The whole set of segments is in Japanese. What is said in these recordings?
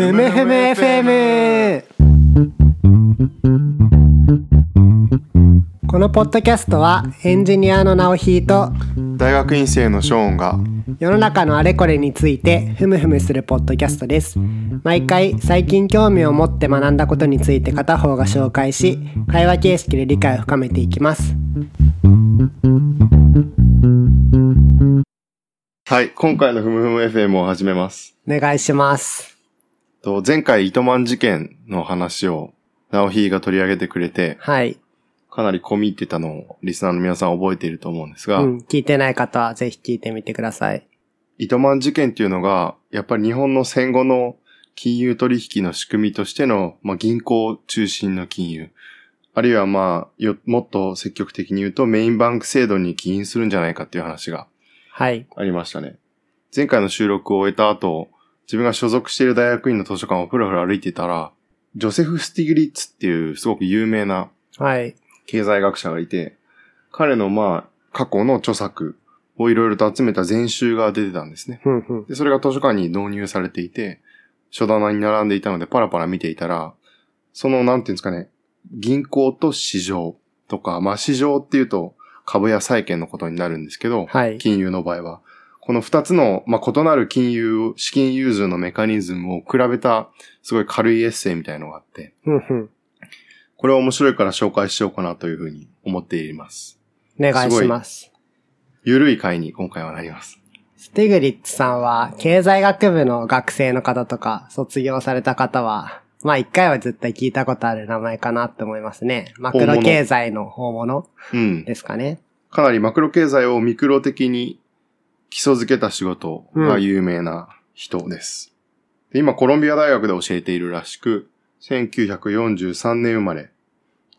ふむふむ FM! このポッドキャストはエンジニアの直ひと大学院生のショーンが世の中のあれこれについてふむふむするポッドキャストです。毎回最近興味を持って学んだことについて片方が紹介し、会話形式で理解を深めていきます。はい今回のふむふむ FM を始めますお願いします。と前回糸満事件の話を直ひが取り上げてくれてはい。かなり込み入ってたのをリスナーの皆さん覚えていると思うんですが、うん、聞いてない方はぜひ聞いてみてください。糸満事件っていうのがやっぱり日本の戦後の金融取引の仕組みとしての、まあ、銀行中心の金融あるいはまあよもっと積極的に言うとメインバンク制度に起因するんじゃないかっていう話がはい。ありましたね。前回の収録を終えた後、自分が所属している大学院の図書館をふらふら歩いていたら、ジョセフ・スティグリッツっていうすごく有名なはい。経済学者がいて、彼のまあ過去の著作をいろいろと集めた全集が出てたんですね。ふんふん。で、それが図書館に導入されていて、書棚に並んでいたのでパラパラ見ていたら、そのなんていうんですかね、銀行と市場とか、まあ市場っていうと株や債券のことになるんですけど、はい。金融の場合は。この二つの、まあ、異なる金融、資金融通のメカニズムを比べた、すごい軽いエッセイみたいのがあって。これは面白いから紹介しようかなというふうに思っています。お願いします。ゆるい回に今回はなります。スティグリッツさんは、経済学部の学生の方とか、卒業された方は、まあ一回は絶対聞いたことある名前かなって思いますね。マクロ経済の大物うん。ですかね。かなりマクロ経済をミクロ的に基礎づけた仕事が有名な人です。で今、コロンビア大学で教えているらしく、1943年生まれ。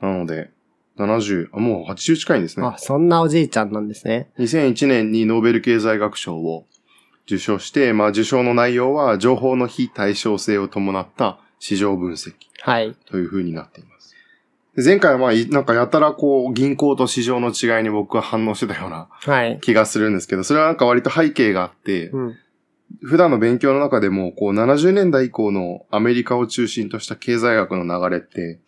なので、70、あもう80近いんですね。あ、そんなおじいちゃんなんですね。2001年にノーベル経済学賞を受賞して、まあ受賞の内容は情報の非対称性を伴った市場分析はい。という風になっています。で前回はまあいなんかやたらこう銀行と市場の違いに僕は反応してたようなはい。気がするんですけど、それはなんか割と背景があって、うん。普段の勉強の中でもこう70年代以降のアメリカを中心とした経済学の流れって、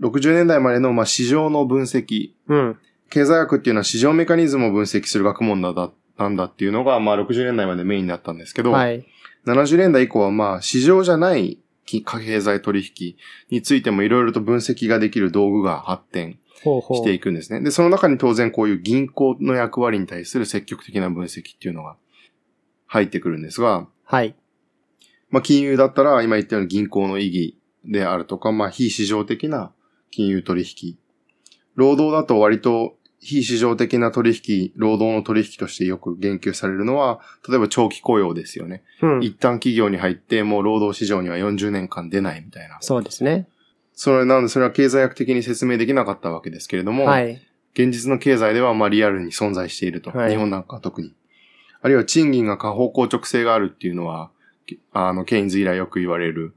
60年代までのまあ市場の分析、うん。経済学っていうのは市場メカニズムを分析する学問だだなんだっていうのが、まあ60年代までメインだったんですけど、はい。70年代以降はまあ市場じゃないき経済取引についてもいろいろと分析ができる道具が発展。していくんですね。で、その中に当然こういう銀行の役割に対する積極的な分析っていうのが入ってくるんですが、はい。まあ金融だったら今言ったように銀行の意義であるとか、まあ非市場的な金融取引。労働だと割と非市場的な取引、労働の取引としてよく言及されるのは、例えば長期雇用ですよね。うん。一旦企業に入ってもう労働市場には40年間出ないみたいな。そうですね。それなんでそれは経済学的に説明できなかったわけですけれども、はい。現実の経済ではまあリアルに存在していると。はい日本なんかは特に。あるいは賃金が下方向直性があるっていうのは、けあの、ケインズ以来よく言われる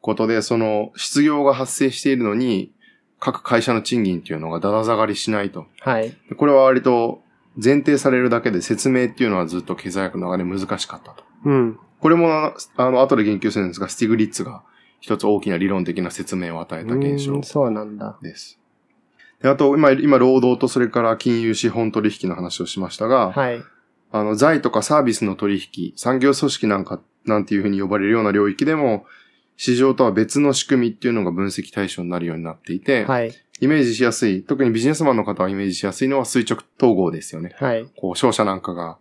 ことで、その失業が発生しているのに、各会社の賃金っていうのがだだ下がりしないと。はい。でこれは割と前提されるだけで説明っていうのはずっと経済学の中で難しかったと。うん。これも、あの、後で言及するんですが、スティグリッツが一つ大きな理論的な説明を与えた現象うんそうなんだ。です。であと、今、今、労働とそれから金融資本取引の話をしましたが、はい。あの、財とかサービスの取引、産業組織なんか、なんていうふうに呼ばれるような領域でも、市場とは別の仕組みっていうのが分析対象になるようになっていて、はい。イメージしやすい、特にビジネスマンの方はイメージしやすいのは垂直統合ですよね。はい。こう、商社なんかが、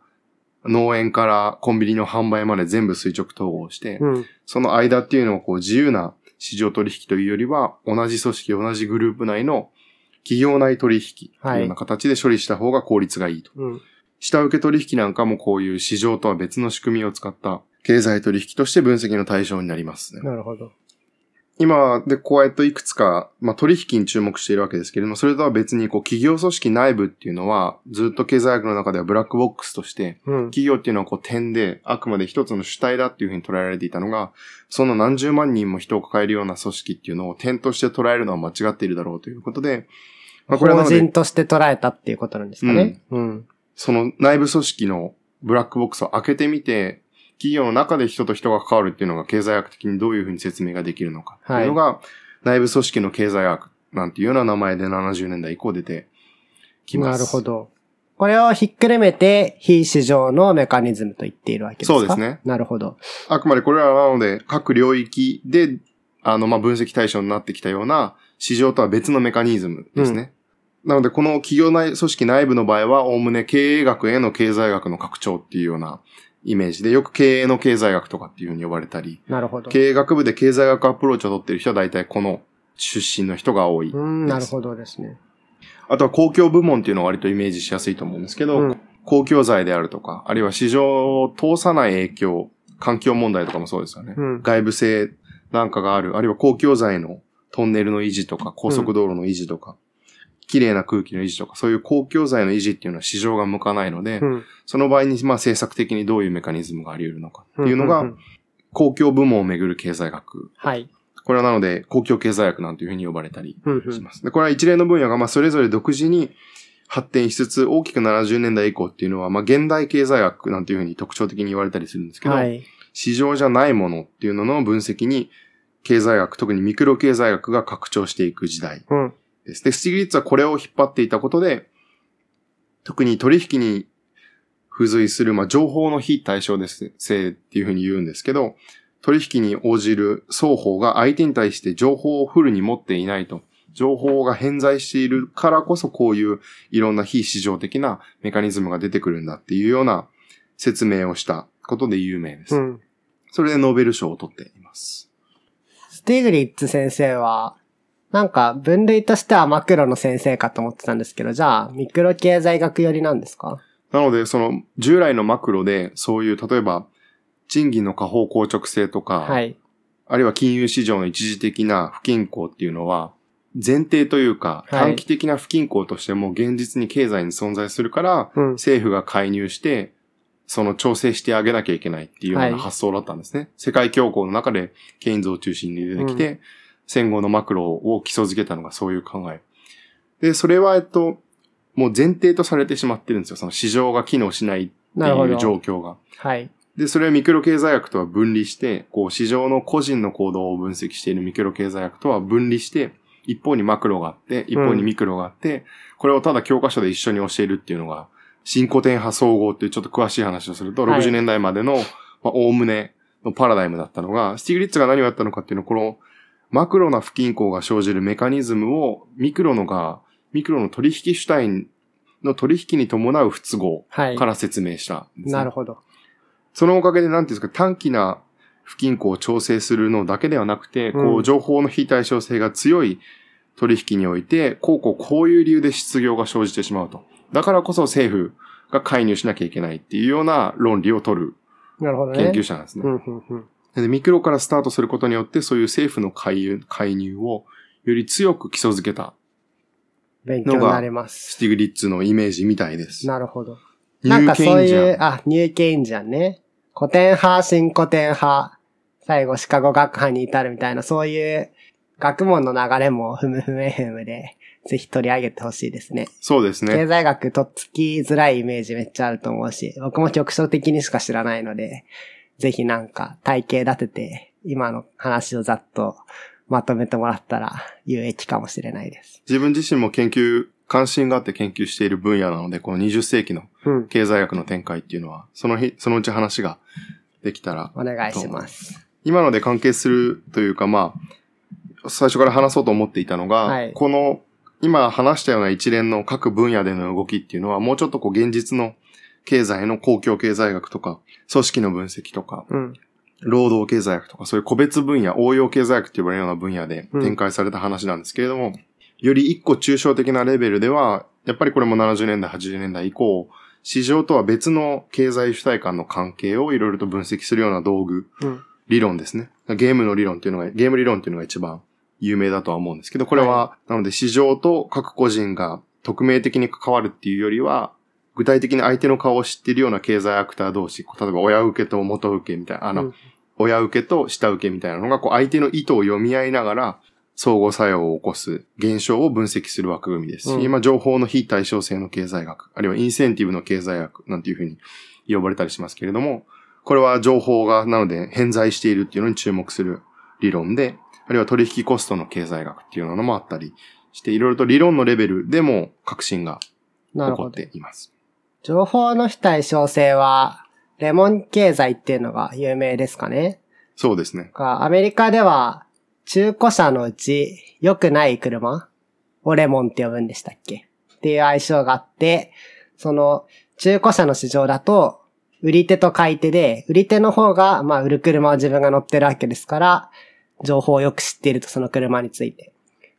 農園からコンビニの販売まで全部垂直統合して、うん。その間っていうのをこう自由な市場取引というよりは、同じ組織、同じグループ内の企業内取引というような形で処理した方が効率がいいと。うん。下請け取引なんかもこういう市場とは別の仕組みを使った経済取引として分析の対象になりますね。なるほど。今でこうやっていくつか、まあ、取引に注目しているわけですけれども、それとは別にこう企業組織内部っていうのはずっと経済学の中ではブラックボックスとしてうん。企業っていうのはこう点で、あくまで一つの主体だっていうふうに捉えられていたのが、その何十万人も人を抱えるような組織っていうのを点として捉えるのは間違っているだろうということで、まあ、これは法人として捉えたっていうことなんですかね。うん。その内部組織のブラックボックスを開けてみて、企業の中で人と人が関わるっていうのが経済学的にどういうふうに説明ができるのかっていうのが、内部組織の経済学なんていうような名前で70年代以降出てきます。なるほど。これをひっくるめて非市場のメカニズムと言っているわけですか？そうですね。なるほど。あくまでこれらなので、各領域で、あの、まあ、分析対象になってきたような市場とは別のメカニズムですね。うん、なので、この企業内、組織内部の場合は、おおむね経営学への経済学の拡張っていうようなイメージで、よく経営の経済学とかっていうふうに呼ばれたり、なるほど。経営学部で経済学アプローチを取ってる人は大体この出身の人が多いうん、なるほどですね。あとは公共部門っていうのは割とイメージしやすいと思うんですけど、うん、公共財であるとか、あるいは市場を通さない影響、環境問題とかもそうですよね。うん、外部性なんかがある、あるいは公共財のトンネルの維持とか、高速道路の維持とか、うん、綺麗な空気の維持とか、そういう公共財の維持っていうのは市場が向かないので、うん、その場合に、まあ政策的にどういうメカニズムがあり得るのかっていうのが、公共部門をめぐる経済学。はい。これはなので、公共経済学なんていうふうに呼ばれたりします。でこれは一連の分野が、まあそれぞれ独自に発展しつつ、大きく70年代以降っていうのは、まあ、現代経済学なんていうふうに特徴的に言われたりするんですけど、はい、市場じゃないものっていうのの分析に、経済学、特にミクロ経済学が拡張していく時代。うん、で、スティグリッツはこれを引っ張っていたことで、特に取引に付随する、まあ、情報の非対称性っていうふうに言うんですけど、取引に応じる双方が相手に対して情報をフルに持っていないと。情報が偏在しているからこそこういういろんな非市場的なメカニズムが出てくるんだっていうような説明をしたことで有名です。うん、それでノーベル賞を取っています。スティグリッツ先生は、なんか分類としてはマクロの先生かと思ってたんですけど、じゃあミクロ経済学寄りなんですか？なので、その従来のマクロでそういう例えば賃金の下方硬直性とか、はい、あるいは金融市場の一時的な不均衡っていうのは、前提というか、短期的な不均衡としても現実に経済に存在するから、政府が介入して、その調整してあげなきゃいけないっていうような発想だったんですね。はい、世界恐慌の中でケインズを中心に出てきて、うん、戦後のマクロを基礎づけたのがそういう考え。で、それは、えっと、もう前提とされてしまってるんですよ。その市場が機能しないっていう状況が。はい。で、それはミクロ経済学とは分離して、こう市場の個人の行動を分析しているミクロ経済学とは分離して、一方にマクロがあって、一方にミクロがあって、うん、これをただ教科書で一緒に教えるっていうのが、新古典派総合っていうちょっと詳しい話をすると、はい、60年代までの、まあ、おおむねのパラダイムだったのが、スティグリッツが何をやったのかっていうのは、この、マクロな不均衡が生じるメカニズムを、ミクロのが、ミクロの取引主体の取引に伴う不都合から説明したんです、ねはい、なるほど。そのおかげで、なんていうんですか、短期な不均衡を調整するのだけではなくて、こう、情報の非対称性が強い取引において、こうこうこういう理由で失業が生じてしまうと。だからこそ政府が介入しなきゃいけないっていうような論理を取る研究者なんですね。でミクロからスタートすることによって、そういう政府の介入介入をより強く基礎づけた勉強になります。スティグリッツのイメージみたいです。なるほど。なんかそういう、あ、ニューケインジャンね。古典派、新古典派、最後シカゴ学派に至るみたいな、そういう学問の流れもふむふむ FM で、ぜひ取り上げてほしいですね。そうですね。経済学とっつきづらいイメージめっちゃあると思うし、僕も局所的にしか知らないので、ぜひなんか体系立てて、今の話をざっとまとめてもらったら有益かもしれないです。自分自身も研究関心があって研究している分野なので、この20世紀の経済学の展開っていうのは、うん、その日、そのうち話ができたら。お願いします。今ので関係するというか、まあ、最初から話そうと思っていたのが、はい、この、今話したような一連の各分野での動きっていうのは、もうちょっとこう現実の経済の公共経済学とか、組織の分析とか、うん、労働経済学とか、そういう個別分野、応用経済学って呼ばれるような分野で展開された話なんですけれども、うんより一個抽象的なレベルでは、やっぱりこれも70年代、80年代以降、市場とは別の経済主体間の関係をいろいろと分析するような道具、うん、理論ですね。ゲームの理論っていうのが、ゲーム理論っていうのが一番有名だとは思うんですけど、これは、はい、なので市場と各個人が匿名的に関わるっていうよりは、具体的に相手の顔を知っているような経済アクター同士、例えば親受けと元受けみたいな、あの、うん、親受けと下請けみたいなのが、こう相手の意図を読み合いながら、相互作用を起こす現象を分析する枠組みですし、うん、今情報の非対称性の経済学、あるいはインセンティブの経済学なんていうふうに呼ばれたりしますけれども、これは情報が、なので偏在しているっていうのに注目する理論で、あるいは取引コストの経済学っていうのもあったりして、いろいろと理論のレベルでも革新が起こっています。情報の非対称性は、レモン経済っていうのが有名ですかねそうですね。アメリカでは、中古車のうち良くない車をレモンって呼ぶんでしたっけっていう相性があって、その中古車の市場だと、売り手と買い手で、売り手の方が、まあ売る車を自分が乗ってるわけですから、情報をよく知っているとその車について。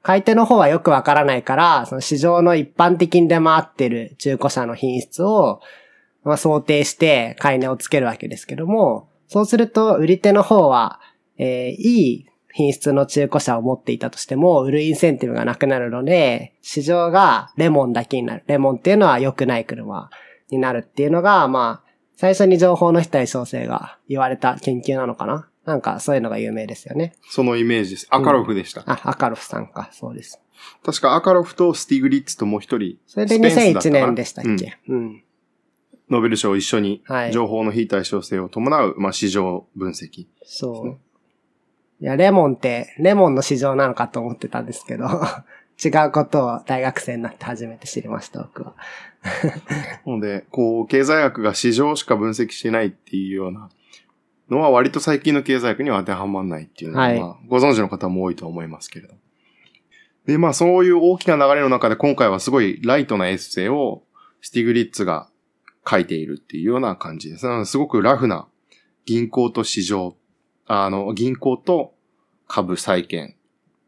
買い手の方はよくわからないから、その市場の一般的に出回ってる中古車の品質を、まあ、想定して買い値をつけるわけですけども、そうすると売り手の方は、えー、いい品質の中古車を持っていたとしても、売るインセンティブがなくなるので、市場がレモンだけになる。レモンっていうのは良くない車になるっていうのが、まあ、最初に情報の非対称性が言われた研究なのかななんかそういうのが有名ですよね。そのイメージです。アカロフでした。うん、あ、アカロフさんか。そうです。確かアカロフとスティグリッツともう一人。それで2001年でしたっけ、うん、うん。ノーベル賞一緒に、情報の非対称性を伴う、まあ、市場分析、ね、そう。いや、レモンって、レモンの市場なのかと思ってたんですけど、違うことを大学生になって初めて知りました、僕は。なので、こう、経済学が市場しか分析してないっていうようなのは割と最近の経済学には当てはまらないっていうのは、はい、まあ、ご存知の方も多いと思いますけれど。で、まあそういう大きな流れの中で今回はすごいライトなエッセイをスティグリッツが書いているっていうような感じです。すごくラフな銀行と市場、あの、銀行と株債券、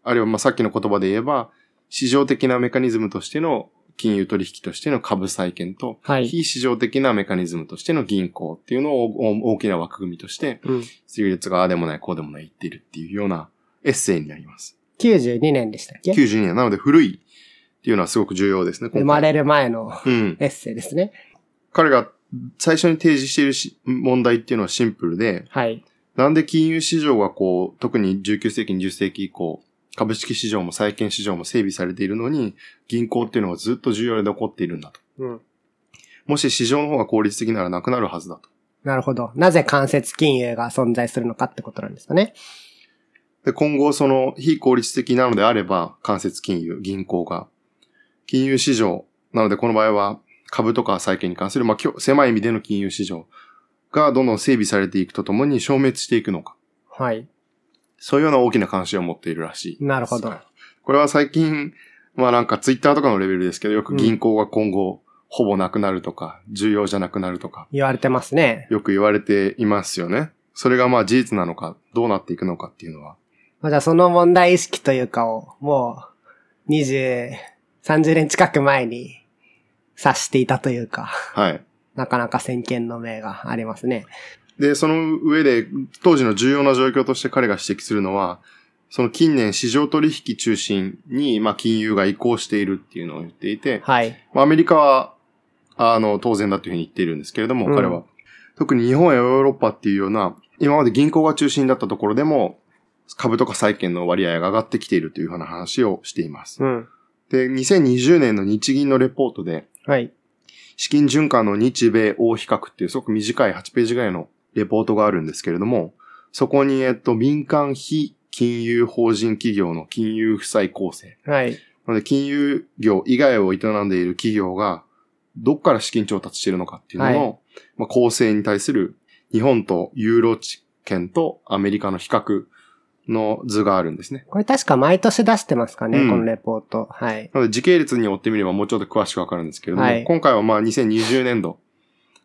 あるいはまあさっきの言葉で言えば、市場的なメカニズムとしての金融取引としての株債券と、はい、非市場的なメカニズムとしての銀行っていうのを大きな枠組みとして、うん、スリがああでもないこうでもない言っているっていうようなエッセイになります。92年でしたっけ ?92 年。なので古いっていうのはすごく重要ですね。生まれる前のエッセイですね。うん、彼が最初に提示しているし問題っていうのはシンプルで、はい。なんで金融市場がこう、特に19世紀、20世紀以降、株式市場も債券市場も整備されているのに、銀行っていうのはずっと重要で残っているんだと。うん。もし市場の方が効率的ならなくなるはずだと。なるほど。なぜ間接金融が存在するのかってことなんですかね。で、今後その非効率的なのであれば、間接金融、銀行が、金融市場、なのでこの場合は株とか債券に関する、まあ、狭い意味での金融市場がどんどん整備されていくとともに消滅していくのか。はい。そういうような大きな関心を持っているらしい。なるほど。これは最近、まあなんかツイッターとかのレベルですけど、よく銀行が今後、ほぼなくなるとか、重要じゃなくなるとか。言われてますね。よく言われていますよね。それがまあ事実なのか、どうなっていくのかっていうのは。まあじゃあその問題意識というかを、もう、20、30年近く前に察していたというか。はい。なかなか先見の明がありますね。で、その上で、当時の重要な状況として彼が指摘するのは、その近年市場取引中心に、まあ、金融が移行しているっていうのを言っていて、はい。まあ、アメリカは、あの、当然だというふうに言っているんですけれども、うん、彼は。特に日本やヨーロッパっていうような、今まで銀行が中心だったところでも、株とか債券の割合が上がってきているというふうな話をしています。うん。で、2020年の日銀のレポートで、はい。資金循環の日米大比較っていうすごく短い8ページぐらいのレポートがあるんですけれども、そこに、えっと、民間非金融法人企業の金融負債構成。はい。なので、金融業以外を営んでいる企業が、どっから資金調達しているのかっていうのの、はい、まあ、構成に対する日本とユーロ地圏とアメリカの比較の図があるんですね。これ確か毎年出してますかね、うん、このレポート。はい。なので時系列に追ってみればもうちょっと詳しくわかるんですけれども、はい、今回はまあ2020年度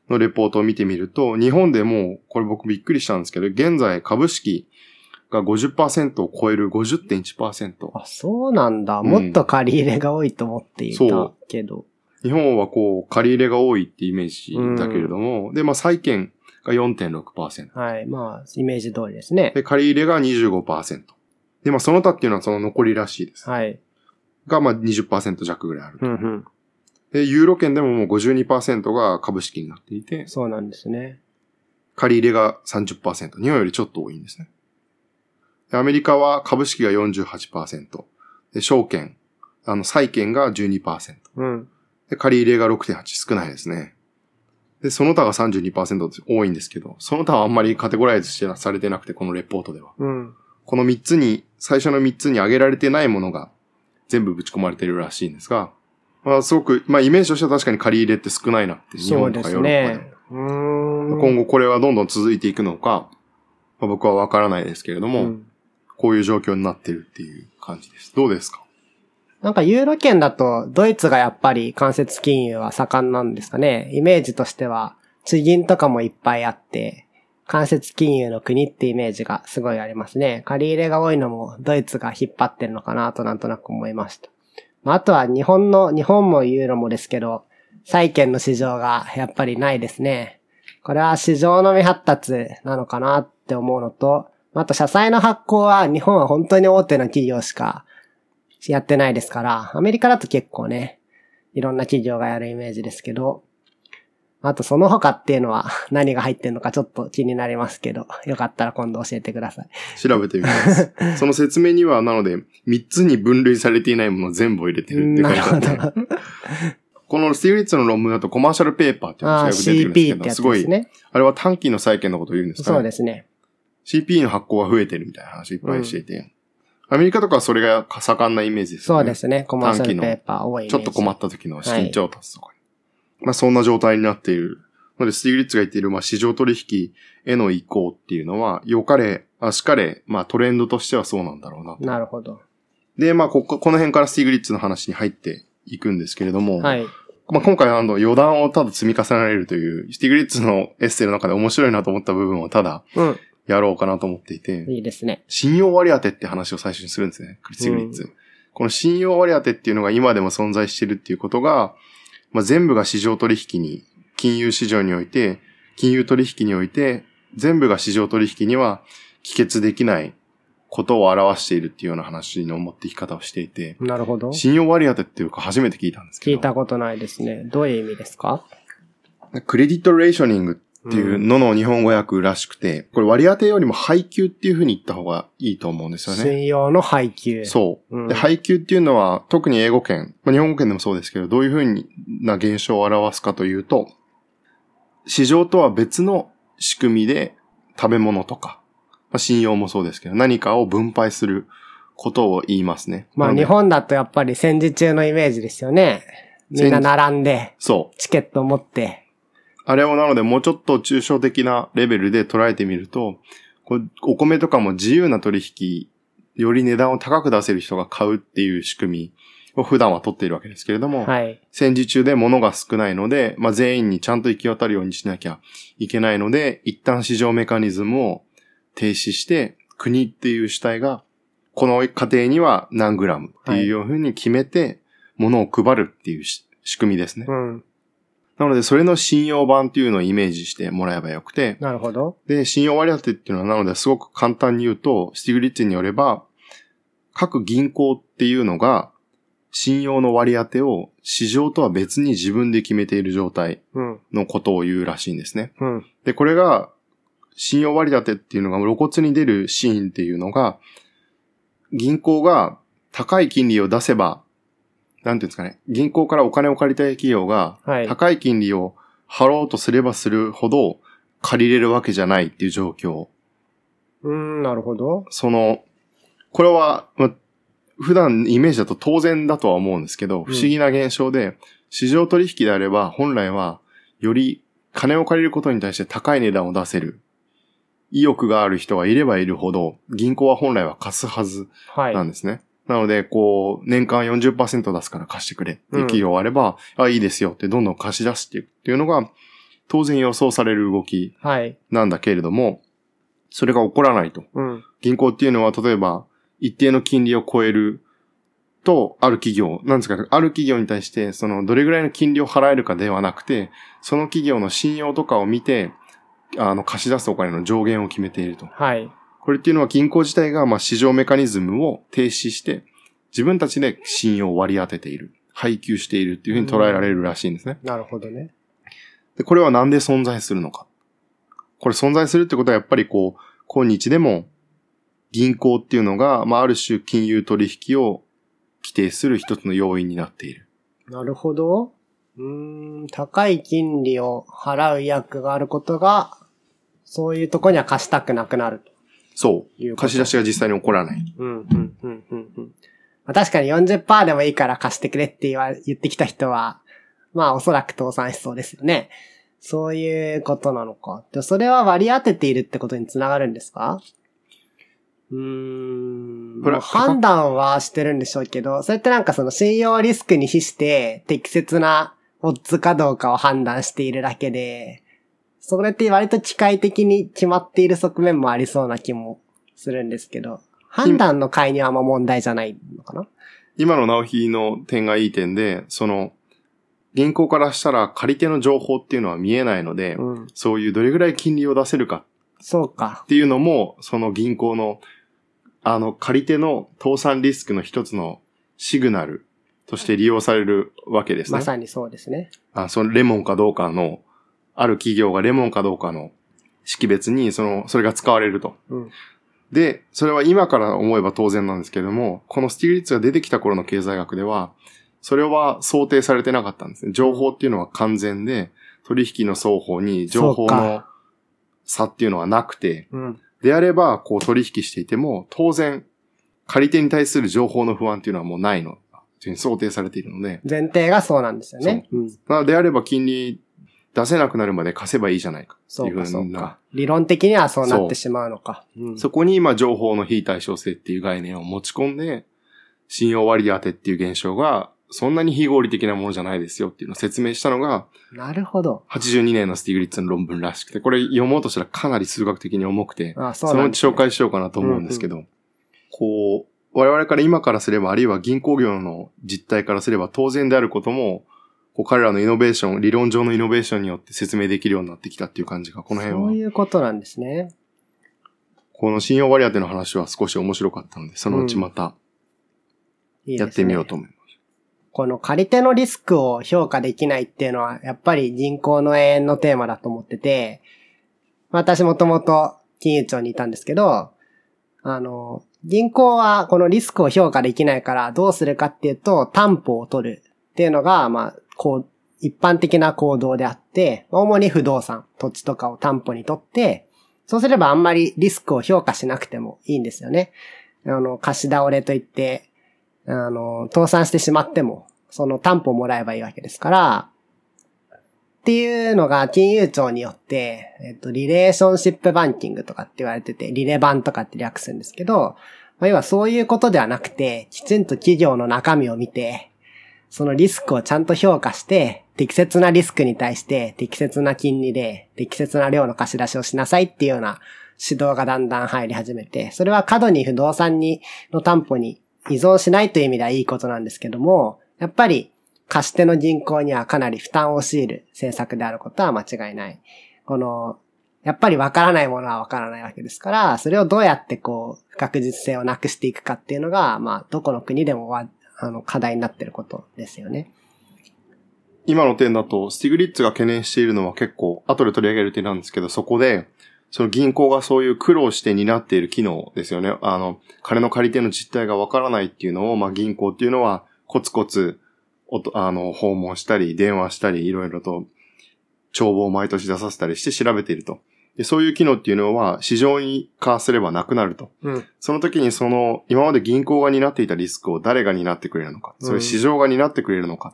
のレポートを見てみると、日本でもう、これ僕びっくりしたんですけど、現在株式が50%を超える50.1%。あ、そうなんだ。もっと借り入れが多いと思っていたけど。日本はこう、借り入れが多いってイメージだけれども、うん、で、まあ債券が4.6%。はい。まあ、イメージ通りですね。で、借り入れが25%。で、まあその他っていうのはその残りらしいです。はい。が、まあ20%弱ぐらいあると。うんうんで、ユーロ圏でももう52%が株式になっていて、そうなんですね。借り入れが30%。日本よりちょっと多いんですね。でアメリカは株式が48%。で、証券、あの、債券が12%。うん。で、借り入れが6.8少ないですね。で、その他が32%多いんですけど、その他はあんまりカテゴライズしてされてなくて、このレポートでは。うん。この3つに、最初の3つに挙げられてないものが全部ぶち込まれてるらしいんですが、まあすごく、まあイメージとしては確かに借り入れって少ないなって、日本とかヨーロッパで。今後これはどんどん続いていくのか、まあ、僕はわからないですけれども、うんこういう状況になってるっていう感じです。どうですか？なんかユーロ圏だと、ドイツがやっぱり間接金融は盛んなんですかね。イメージとしては、地銀とかもいっぱいあって、間接金融の国ってイメージがすごいありますね。借り入れが多いのもドイツが引っ張ってるのかなとなんとなく思いました。まああとは日本の、日本もユーロもですけど、債券の市場がやっぱりないですね。これは市場の未発達なのかなって思うのと、あと社債の発行は日本は本当に大手の企業しかやってないですから、アメリカだと結構ね、いろんな企業がやるイメージですけど、あとその他っていうのは 何が入ってるのかちょっと気になりますけど、よかったら今度教えてください。調べてみます。その説明には、なので、3つに分類されていないものを全部入れてるって書ないるほど。このスティーブリッツの論文だとコマーシャルペーパーっていうのがよく出てるんですけど、ってやつすごい。あれは短期の債券のことを言うんですかね。そうですね。CP の発行が増えてるみたいな話をいっぱいしていて、アメリカとかはそれが盛んなイメージですよね。そうですね。コマーシャルペーパー多い。ちょっと困った時の資金調達とかに。まあそんな状態になっている。ので、スティーグリッツが言っている、まあ市場取引への移行っていうのは、良かれ、あしかれ、まあトレンドとしてはそうなんだろうなと。なるほど。で、まあここ、この辺からスティーグリッツの話に入っていくんですけれども、はい。まあ今回あの余談をただ積み重ねられるという、スティーグリッツのエッセイの中で面白いなと思った部分をただうん。やろうかなと思っていて、いいですね。信用割当って話を最初にするんですね。スティグリッツ。この信用割当っていうのが今でも存在してるっていうことが、まあ、全部が市場取引に、金融市場において、金融取引において、全部が市場取引には帰結できないことを表しているっていうような話の持っていき方をしていて、なるほど。信用割当っていうか初めて聞いたんですけど。聞いたことないですね。どういう意味ですか？クレディットレーショニングっていうのの日本語訳らしくて、これ割当よりも配給っていう風に言った方がいいと思うんですよね。信用の配給。そう。うんで、配給っていうのは、特に英語圏、まあ、日本語圏でもそうですけど、どういうふうな現象を表すかというと、市場とは別の仕組みで食べ物とか、まあ、信用もそうですけど、何かを分配することを言いますね。まあ日本だとやっぱり戦時中のイメージですよね。みんな並んで、そう。チケットを持って。あれをなのでもうちょっと抽象的なレベルで捉えてみると、お米とかも自由な取引、より値段を高く出せる人が買うっていう仕組みを普段は取っているわけですけれども、はい。戦時中で物が少ないので、まあ、全員にちゃんと行き渡るようにしなきゃいけないので、一旦市場メカニズムを停止して、国っていう主体が、この過程には何グラムっていうふうに決めて、物を配るっていうし仕組みですね。うん。なので、それの信用版っていうのをイメージしてもらえばよくて、なるほど。で、信用割当っていうのはなので、すごく簡単に言うと、スティグリッツによれば、各銀行っていうのが、信用の割当を市場とは別に自分で決めている状態うん。のことを言うらしいんですね。うん。で、これが、信用割当っていうのが露骨に出るシーンっていうのが、銀行が高い金利を出せば、なんていうんですかね、銀行からお金を借りたい企業が、はい。高い金利を払おうとすればするほど借りれるわけじゃないっていう状況。うん、なるほど。その、これは、ま、普段イメージだと当然だとは思うんですけど、不思議な現象で、市場取引であれば本来はより金を借りることに対して高い値段を出せる意欲がある人がいればいるほど、銀行は本来は貸すはずはい。なんですね。なので、こう、年間40%出すから貸してくれっていう企業があれば、あ、いいですよってどんどん貸し出していくっていうのが、当然予想される動きはい。なんだけれども、それが起こらないと。うん。銀行っていうのは、例えば、一定の金利を超えると、ある企業、なんですか、ある企業に対して、その、どれぐらいの金利を払えるかではなくて、その企業の信用とかを見て、あの、貸し出すお金の上限を決めていると。はい。これっていうのは銀行自体が、まあ、市場メカニズムを停止して、自分たちで信用を割り当てている。配給しているっていうふうに捉えられるらしいんですね。なるほどね。で、これはなんで存在するのか。これ存在するってことはやっぱりこう、今日でも銀行っていうのが、まあ、ある種金融取引を規定する一つの要因になっている。なるほど。うーん、高い金利を払う意欲があることが、そういうとこには貸したくなくなると。そう。貸し出しが実際に起こらない。うん、うん、うん、うん。うんまあ確かに40%でもいいから貸してくれって言わ言ってきた人は、まあおそらく倒産しそうですよね。そういうことなのか。でそれは割り当てているってことにつながるんですか？うーん。判断はしてるんでしょうけど、それってなんかその信用リスクに比して適切なオッズかどうかを判断しているだけで、それって割と機械的に決まっている側面もありそうな気もするんですけど、判断の介入はあんま問題じゃないのかな？今の直ひの点がいい点で、その、銀行からしたら借り手の情報っていうのは見えないので、うん。そういうどれぐらい金利を出せるかそうかっ。ていうのも、その銀行の、あの、借り手の倒産リスクの一つのシグナルとして利用されるわけですね。まさにそうですね。あそのレモンかどうかの、ある企業がレモンかどうかの識別に、その、それが使われると。うん。で、それは今から思えば当然なんですけども、このスティグリッツが出てきた頃の経済学では、それは想定されてなかったんですね。情報っていうのは完全で、取引の双方に情報の差っていうのはなくて、うん。であれば、こう取引していても、当然、借り手に対する情報の不安っていうのはもうないの。というふうに想定されているので、前提がそうなんですよね。うん。なのであれば金利出せなくなるまで貸せばいいじゃないか。そうか、そうか。理論的にはそうなってしまうのか。うん。そこに今情報の非対称性っていう概念を持ち込んで、信用割り当てっていう現象が、そんなに非合理的なものじゃないですよっていうのを説明したのが、なるほど。82年のスティグリッツの論文らしくて、これ読もうとしたらかなり数学的に重くて、あそそうのなんです、ね。うち紹介しようかなと思うんですけど、こう、我々から今からすれば、あるいは銀行業の実態からすれば当然であることも、こう彼らのイノベーション、理論上のイノベーションによって説明できるようになってきたっていう感じが、この辺はそういうことなんですね。この信用割り当ての話は少し面白かったので、そのうちまたやってみようと思います。この借り手のリスクを評価できないっていうのは、やっぱり銀行の永遠のテーマだと思ってて、私もともと金融庁にいたんですけど、あの、銀行はこのリスクを評価できないからどうするかっていうと、担保を取るっていうのが、まあ、こう、一般的な行動であって、主に不動産、土地とかを担保に取って、そうすればあんまりリスクを評価しなくてもいいんですよね。あの、貸し倒れといって、あの、倒産してしまっても、その担保をもらえばいいわけですから、っていうのが金融庁によって、えっと、リレーションシップバンキングとかって言われてて、リレバンとかって略すんですけど、まあ、要はそういうことではなくて、きちんと企業の中身を見て、そのリスクをちゃんと評価して、適切なリスクに対して適切な金利で適切な量の貸し出しをしなさいっていうような指導がだんだん入り始めて、それは過度に不動産に、の担保に依存しないという意味ではいいことなんですけども、やっぱり貸し手の銀行にはかなり負担を強いる政策であることは間違いない。この、やっぱりわからないものはわからないわけですから、それをどうやってこう、不確実性をなくしていくかっていうのが、まあ、どこの国でもあの、課題になってることですよね。今の点だと、スティグリッツが懸念しているのは結構、後で取り上げる点なんですけど、そこで、その銀行がそういう苦労して担っている機能ですよね。あの、金の借り手の実態がわからないっていうのを、まあ銀行っていうのは、コツコツ、おとあの、訪問したり、電話したり、いろいろと、帳簿を毎年出させたりして調べていると。でそういう機能っていうのは、市場に化すればなくなると。うん。その時にその、今まで銀行が担っていたリスクを誰が担ってくれるのか、そういう市場が担ってくれるのか、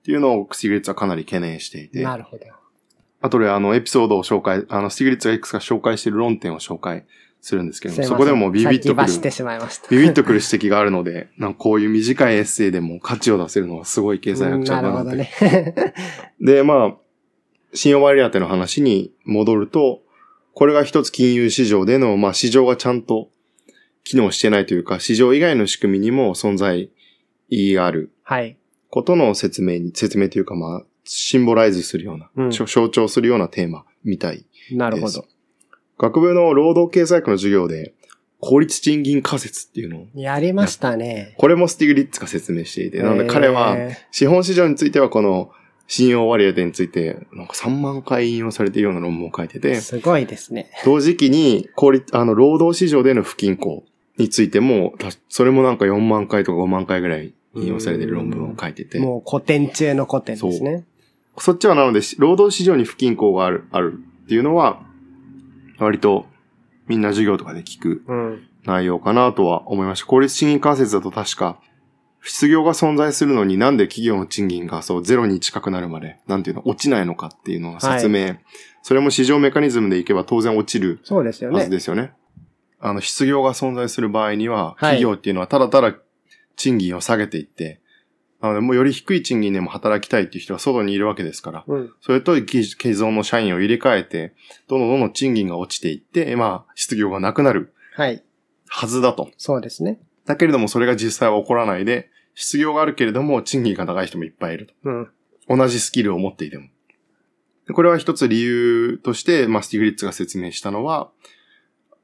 っていうのをスティグリッツはかなり懸念していて、なるほど。後であのエピソードを紹介、あのスティグリッツがいくつか紹介している論点を紹介するんですけども、そこでもビビッとくる、先走ってしまいました。ビビッとくる指摘があるので、なんかこういう短いエッセイでも価値を出せるのはすごい経済学者だな。なるほどね。で、まあ、信用割り当ての話に戻ると、これが一つ金融市場での、まあ市場がちゃんと機能してないというか、市場以外の仕組みにも存在意義があるはい。ことの説明に、説明というかまあ、シンボライズするような、うん象徴するようなテーマみたいですなるほど。。学部の労働経済学の授業で、効率賃金仮説っていうのを、やりましたね。これもスティグリッツが説明していて、なので彼は、え資本市場についてはこの信用割当について、なんか3万回引用されているような論文を書いてーて、すごいですね。同時期に、効率、あの、労働市場での不均衡についても、たそれもなんか4万回とか5万回ぐらい引用されている論文を書いてて。もう古典中の古典ですね。そっちはなので、労働市場に不均衡がある、あるっていうのは、割とみんな授業とかで聞く内容かなとは思いました。効率賃金関節だと確か、失業が存在するのになんで企業の賃金がそうゼロに近くなるまで、なんていうの、落ちないのかっていうのを説明。はい、それも市場メカニズムでいけば当然落ちるそうですよね。はずですよね。あの、失業が存在する場合には、企業っていうのはただただ賃金を下げていって、なので、もうより低い賃金でも働きたいっていう人が外にいるわけですから、うん、それと既存の社員を入れ替えて、どんどんどんどん賃金が落ちていって、まあ、失業がなくなる。はい。はずだと。そうですね。だけれども、それが実際は起こらないで、失業があるけれども、賃金が高い人もいっぱいいると。うん。同じスキルを持っていても。これは一つ理由として、まあ、スティグリッツが説明したのは、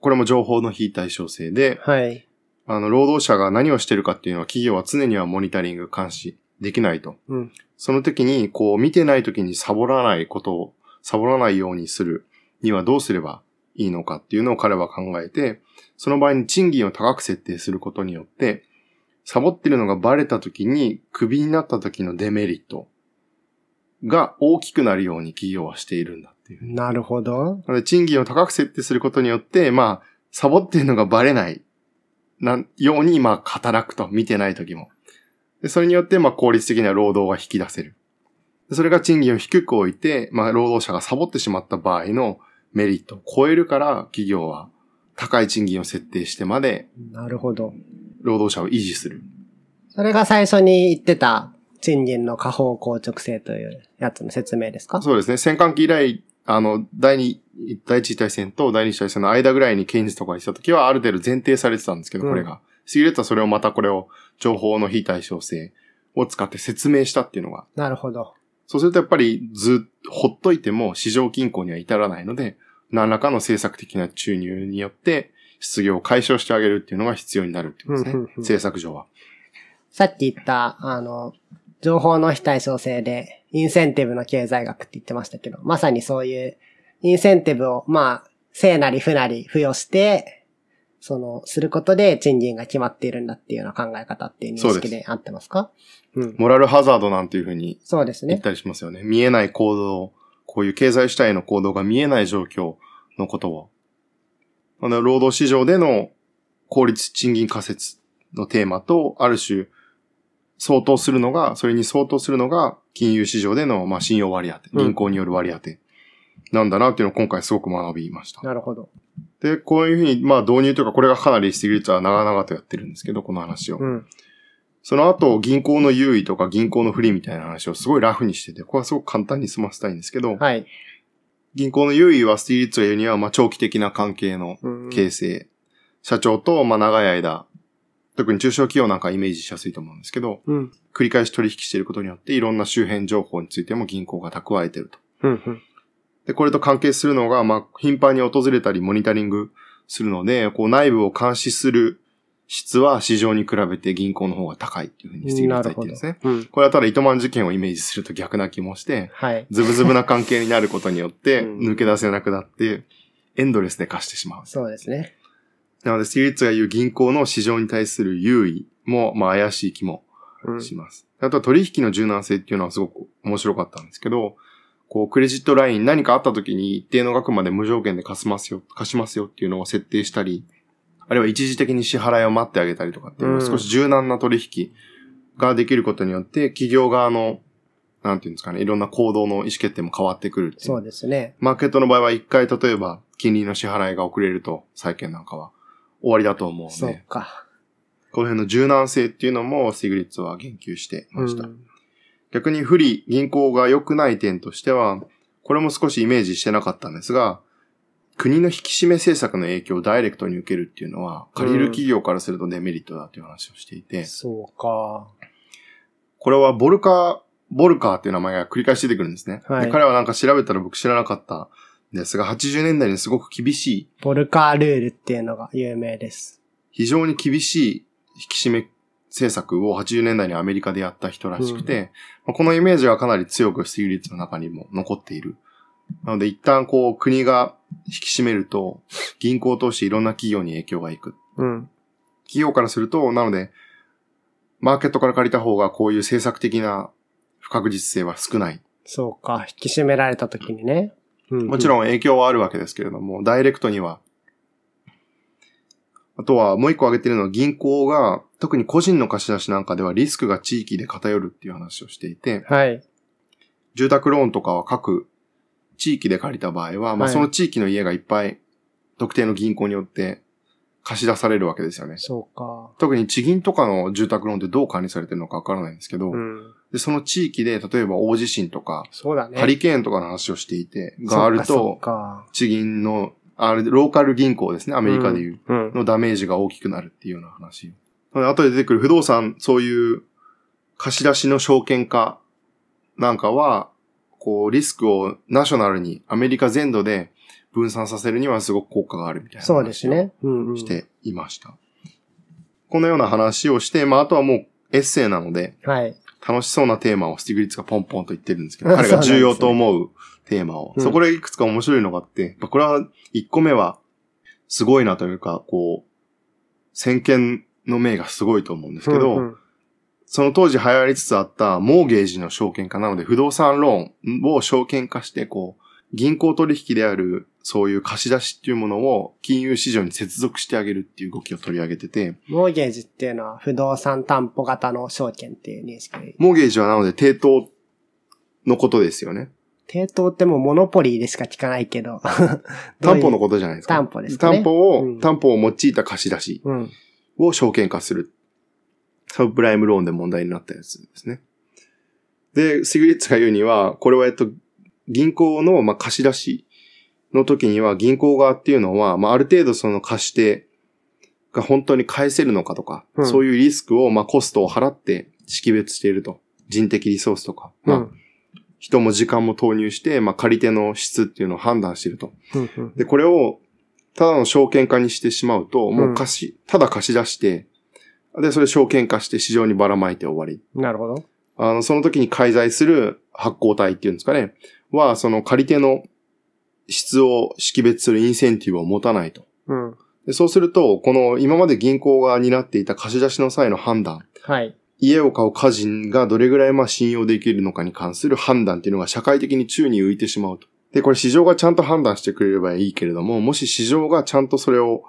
これも情報の非対称性で、はい。あの、労働者が何をしてるかっていうのは企業は常にはモニタリング監視できないと。うん。その時に、こう、見てない時にサボらないことを、サボらないようにするにはどうすればいいのかっていうのを彼は考えて、その場合に賃金を高く設定することによって、サボってるのがバレた時に、クビになった時のデメリットが大きくなるように企業はしているんだっていう。なるほど。賃金を高く設定することによって、まあ、サボってるのがバレないな、ように、まあ、働くと、見てない時も。でそれによって、まあ、効率的な労働が引き出せる。それが賃金を低く置いて、まあ、労働者がサボってしまった場合のメリットを超えるから、企業は高い賃金を設定してまで、なるほど。労働者を維持する。それが最初に言ってた賃金の下方硬直性というやつの説明ですか？そうですね。戦艦期以来、あの、第二、第一次大戦と第二次大戦の間ぐらいにケインズとかにした時はある程度前提されてたんですけど、これが。シギレットはそれをまたこれを情報の非対称性を使って説明したっていうのが。なるほど。そうするとやっぱりずっとほっといても市場均衡には至らないので、何らかの政策的な注入によって失業を解消してあげるっていうのが必要になるっていうことですね。政策上は。さっき言った、あの、情報の非対称性で、インセンティブの経済学って言ってましたけど、まさにそういうインセンティブを、まあ、正なり負なり付与して、その、することで賃金が決まっているんだっていうような考え方っていう認識で合ってますか？うん。モラルハザードなんていうふうに。そうですね。言ったりしますよね。見えない行動、こういう経済主体の行動が見えない状況のことをあの、労働市場での効率賃金仮説のテーマと、ある種、相当するのが、それに相当するのが、金融市場での、まあ、信用割当、銀行による割当なんだなっていうのを今回すごく学びました。なるほど。で、こういうふうに、まあ、導入というか、これがかなりスティグリッツは長々とやってるんですけど、この話を。うん、その後、銀行の優位とか銀行の不利みたいな話をすごいラフにしてて、これはすごく簡単に済ませたいんですけど、はい。銀行の優位はスティーリッツが言うには、まあ、長期的な関係の形成。社長と、まあ、長い間、特に中小企業なんかイメージしやすいと思うんですけど、うん、繰り返し取引していることによって、いろんな周辺情報についても銀行が蓄えていると。うんうん、で、これと関係するのが、まあ、頻繁に訪れたりモニタリングするので、こう内部を監視する質は市場に比べて銀行の方が高いっていうふうにしていただいてるんですね。うん、これはただ糸満事件をイメージすると逆な気もして、はい、ズブズブな関係になることによって抜け出せなくなって、エンドレスで貸してしまう。そうですね。なので、スティリッツが言う銀行の市場に対する優位も、まあ怪しい気もします。うん、あとは取引の柔軟性っていうのはすごく面白かったんですけど、こう、クレジットライン何かあった時に一定の額まで無条件で貸しますよ、貸しますよっていうのを設定したり、あるいは一時的に支払いを待ってあげたりとかっていう少し柔軟な取引ができることによって、企業側の、なんていうんですかね、いろんな行動の意思決定も変わってくるそうですね。マーケットの場合は一回例えば金利の支払いが遅れると、債券なんかは終わりだと思うので。そうか。この辺の柔軟性っていうのもスティグリッツは言及してました。逆に不利、銀行が良くない点としては、これも少しイメージしてなかったんですが、国の引き締め政策の影響をダイレクトに受けるっていうのは、借りる企業からするとデメリットだという話をしていて。うん、そうか。これはボルカー、ボルカーっていう名前が繰り返し出てくるんですね。はい、彼はなんか調べたら僕知らなかったんですが、80年代にすごく厳しい。ボルカールールっていうのが有名です。非常に厳しい引き締め政策を80年代にアメリカでやった人らしくて、うん、このイメージはかなり強くスティーリッツの中にも残っている。なので一旦こう国が引き締めると、銀行を通していろんな企業に影響がいく。うん。企業からすると、なので、マーケットから借りた方がこういう政策的な不確実性は少ない。そうか。引き締められた時にね。うんもちろん影響はあるわけですけれども、ダイレクトには。あとはもう一個挙げてるのは銀行が、特に個人の貸し出しなんかではリスクが地域で偏るっていう話をしていて、はい。住宅ローンとかは各地域で借りた場合は、まあはいその地域の家がいっぱい特定の銀行によって貸し出されるわけですよね。そうか。特に地銀とかの住宅ローンってどう管理されてるのかわからないんですけど、うん。でその地域で例えば大地震とか、そうだね。ハリケーンとかの話をしていて、があるそとっ、か地銀の、あれ、ローカル銀行ですね、アメリカでいう、そっか。うん。のダメージが大きくなるっていうような話。後で出てくる不動産、そういう貸し出しの証券化なんかは、こう、リスクをナショナルに、アメリカ全土で分散させるにはすごく効果があるみたいなそうですね。うん、うん。していました。このような話をして、まあ、あとはもうエッセイなので、はい。楽しそうなテーマをスティグリッツがポンポンと言ってるんですけど、あ彼が重要と思うテーマを。うんそこでいくつか面白いのがあって、やっぱこれは1個目はすごいなというか、こう、先見の明がすごいと思うんですけど、うんうんその当時流行りつつあったモーゲージの証券化なので不動産ローンを証券化して、こう、銀行取引であるそういう貸し出しっていうものを金融市場に接続してあげるっていう動きを取り上げてて、モーゲージっていうのは不動産担保型の証券っていう認識で。モーゲージはなので抵当のことですよね。抵当ってもうモノポリーでしか聞かないけど。担保のこことじゃないですか。担保ですかね担保を、うん担保を用いた貸し出し。を証券化する。サブプライムローンで問題になったやつですね。で、シグリッツが言うには、これはえっと、銀行の、まあ、貸し出しの時には、銀行側っていうのは、まあ、ある程度その貸し手が本当に返せるのかとか、うんそういうリスクを、まあ、コストを払って識別していると。人的リソースとか、まあ、うん人も時間も投入して、まあ、借り手の質っていうのを判断していると。うんうんで、これを、ただの証券化にしてしまうと、もう貸し、ただ貸し出して、で、それ証券化して市場にばらまいて終わり。なるほど。あの、その時に介在する発行体っていうんですかね、は、その借り手の質を識別するインセンティブを持たないと。うん。でそうすると、この今まで銀行が担っていた貸し出しの際の判断、はい。家を買う家人がどれぐらいまあ信用できるのかに関する判断っていうのが社会的に宙に浮いてしまうと。で、これ市場がちゃんと判断してくれればいいけれども、もし市場がちゃんとそれを、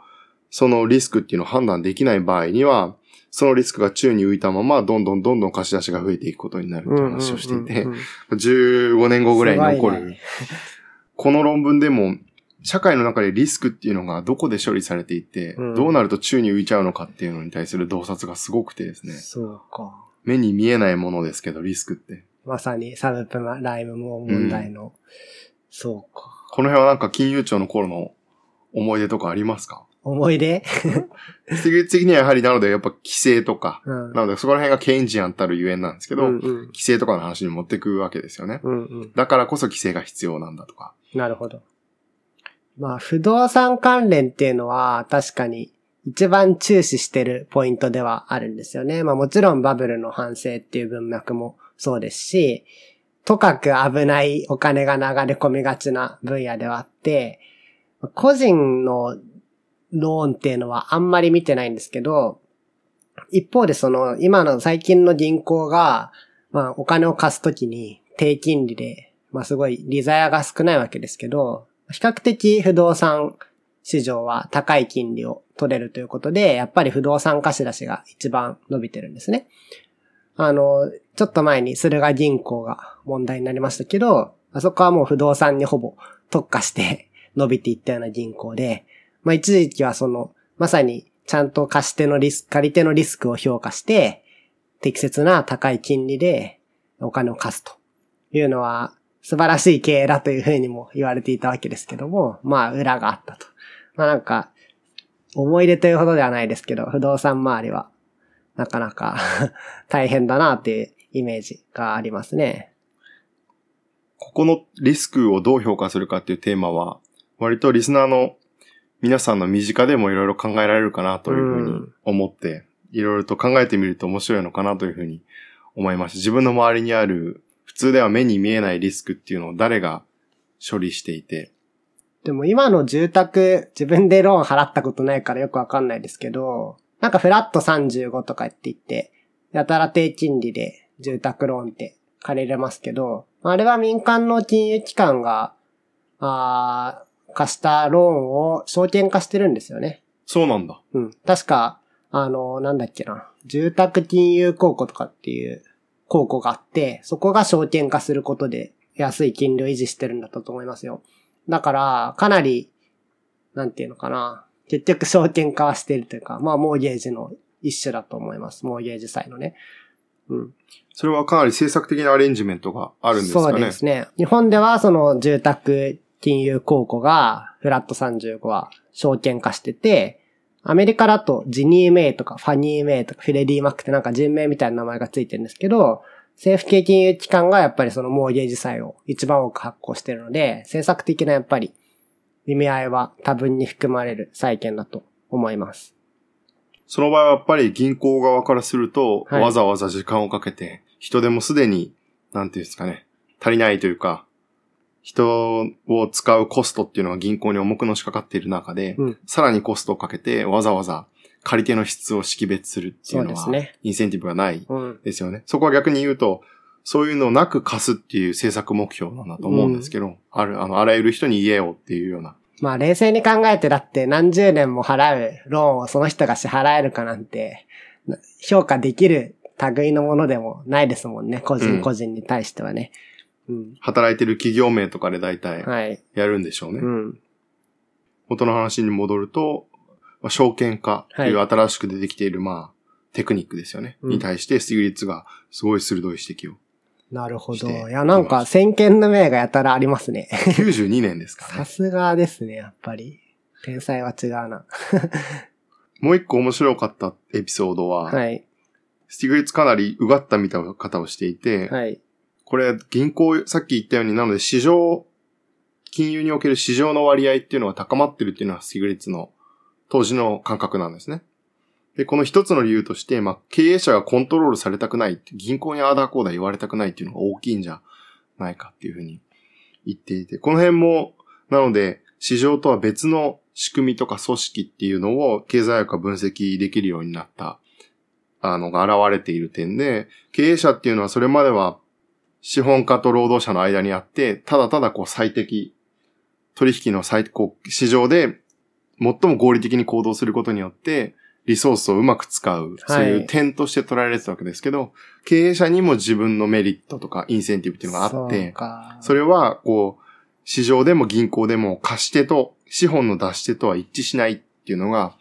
そのリスクっていうのを判断できない場合には、そのリスクが宙に浮いたまま、どんどんどんどん貸し出しが増えていくことになるっていう話をしていてうん、うんうん15年後ぐらいに残る。すごいね この論文でも、社会の中でリスクっていうのがどこで処理されていて、うんどうなると宙に浮いちゃうのかっていうのに対する洞察がすごくてですね。そうか。目に見えないものですけど、リスクって。まさにサブプライムも問題の。そうか。この辺はなんか金融庁の頃の思い出とかありますか？思い出？次的にはやはりなのでやっぱ規制とか、うん。なのでそこら辺がケインジアンたるゆえんなんですけど、うんうん。規制とかの話に持ってくわけですよね。うんうん。だからこそ規制が必要なんだとか。なるほど。まあ、不動産関連っていうのは確かに一番注視してるポイントではあるんですよね。まあもちろんバブルの反省っていう文脈もそうですし、とかく危ないお金が流れ込みがちな分野ではあって、個人のローンっていうのはあんまり見てないんですけど、一方でその今の最近の銀行が、まあお金を貸すときに低金利で、まあすごい利ザヤが少ないわけですけど、比較的不動産市場は高い金利を取れるということで、やっぱり不動産貸し出しが一番伸びてるんですね。あの、ちょっと前に駿河銀行が問題になりましたけど、あそこはもう不動産にほぼ特化して 伸びていったような銀行で、まあ一時期はその、まさにちゃんと貸し手のリスク、借り手のリスクを評価して、適切な高い金利でお金を貸すというのは素晴らしい経営だというふうにも言われていたわけですけども、まあ裏があったと。まあなんか、思い出というほどではないですけど、不動産周りはなかなか 大変だなっていうイメージがありますね。ここのリスクをどう評価するかっていうテーマは、割とリスナーの皆さんの身近でもいろいろ考えられるかなというふうに思って、いろいろと考えてみると面白いのかなというふうに思いました。自分の周りにある普通では目に見えないリスクっていうのを誰が処理していて、でも今の住宅、自分でローン払ったことないからよくわかんないですけど、なんかフラット35とかって言って、やたら低金利で住宅ローンって借りれますけど、あれは民間の金融機関が、あ貸したローンを証券化してるんですよね。そうなんだ。うん。確か、あの、なんだっけな。住宅金融公庫とかっていう公庫があって、そこが証券化することで安い金利を維持してるんだったと思いますよ。だから、かなり、なんていうのかな。結局証券化はしてるというか、まあ、モーゲージの一種だと思います。モーゲージ債のね。うん。それはかなり政策的なアレンジメントがあるんですかねそうですね。日本ではその住宅金融公庫がフラット35は証券化してて、アメリカだとジニー・メイとかファニー・メイとかフレディ・マックってなんか人名みたいな名前がついてるんですけど、政府系金融機関がやっぱりそのモーゲージ債を一番多く発行してるので、政策的なやっぱり意味合いは多分に含まれる債券だと思います。その場合はやっぱり銀行側からすると、はい、わざわざ時間をかけて、人でもすでに、なんていうんですかね、足りないというか、人を使うコストっていうのは銀行に重くのしかかっている中で、うん、さらにコストをかけてわざわざ借り手の質を識別するっていうのは、ね、インセンティブがないですよね、うん、そこは逆に言うと、そういうのをなく貸すっていう政策目標なんだと思うんですけど、うん、ある、あの、あらゆる人に言えよっていうような。まあ冷静に考えてだって何十年も払うローンをその人が支払えるかなんて、評価できる類のものでもないですもんね。個人個人に対してはね。うん、働いてる企業名とかで大体やるんでしょうね。はい、うん、元の話に戻ると、まあ、証券化という新しく出てきている、まあ、テクニックですよね。に対して、スティグリッツがすごい鋭い指摘を。なるほど。いや、なんか、先見の明がやたらありますね。92年ですかね。さすがですね、やっぱり。天才は違うな。もう一個面白かったエピソードは、はい。スティグリッツかなりうがった見た方をしていて、はい。これ、銀行、さっき言ったように、なので市場、金融における市場の割合っていうのが高まってるっていうのはスティグリッツの当時の感覚なんですね。で、この一つの理由として、まあ、経営者がコントロールされたくない、銀行にああだこうだ言われたくないっていうのが大きいんじゃないかっていうふうに言っていて、この辺も、なので、市場とは別の仕組みとか組織っていうのを経済学が分析できるようになった、あの、が現れている点で、経営者っていうのはそれまでは資本家と労働者の間にあって、ただただこう最適、取引の最、こう、市場で最も合理的に行動することによって、リソースをうまく使う、そういう点として捉えられてたわけですけど、はい、経営者にも自分のメリットとかインセンティブっていうのがあって、それは、こう、市場でも銀行でも貸し手と、資本の出し手とは一致しないっていうのが、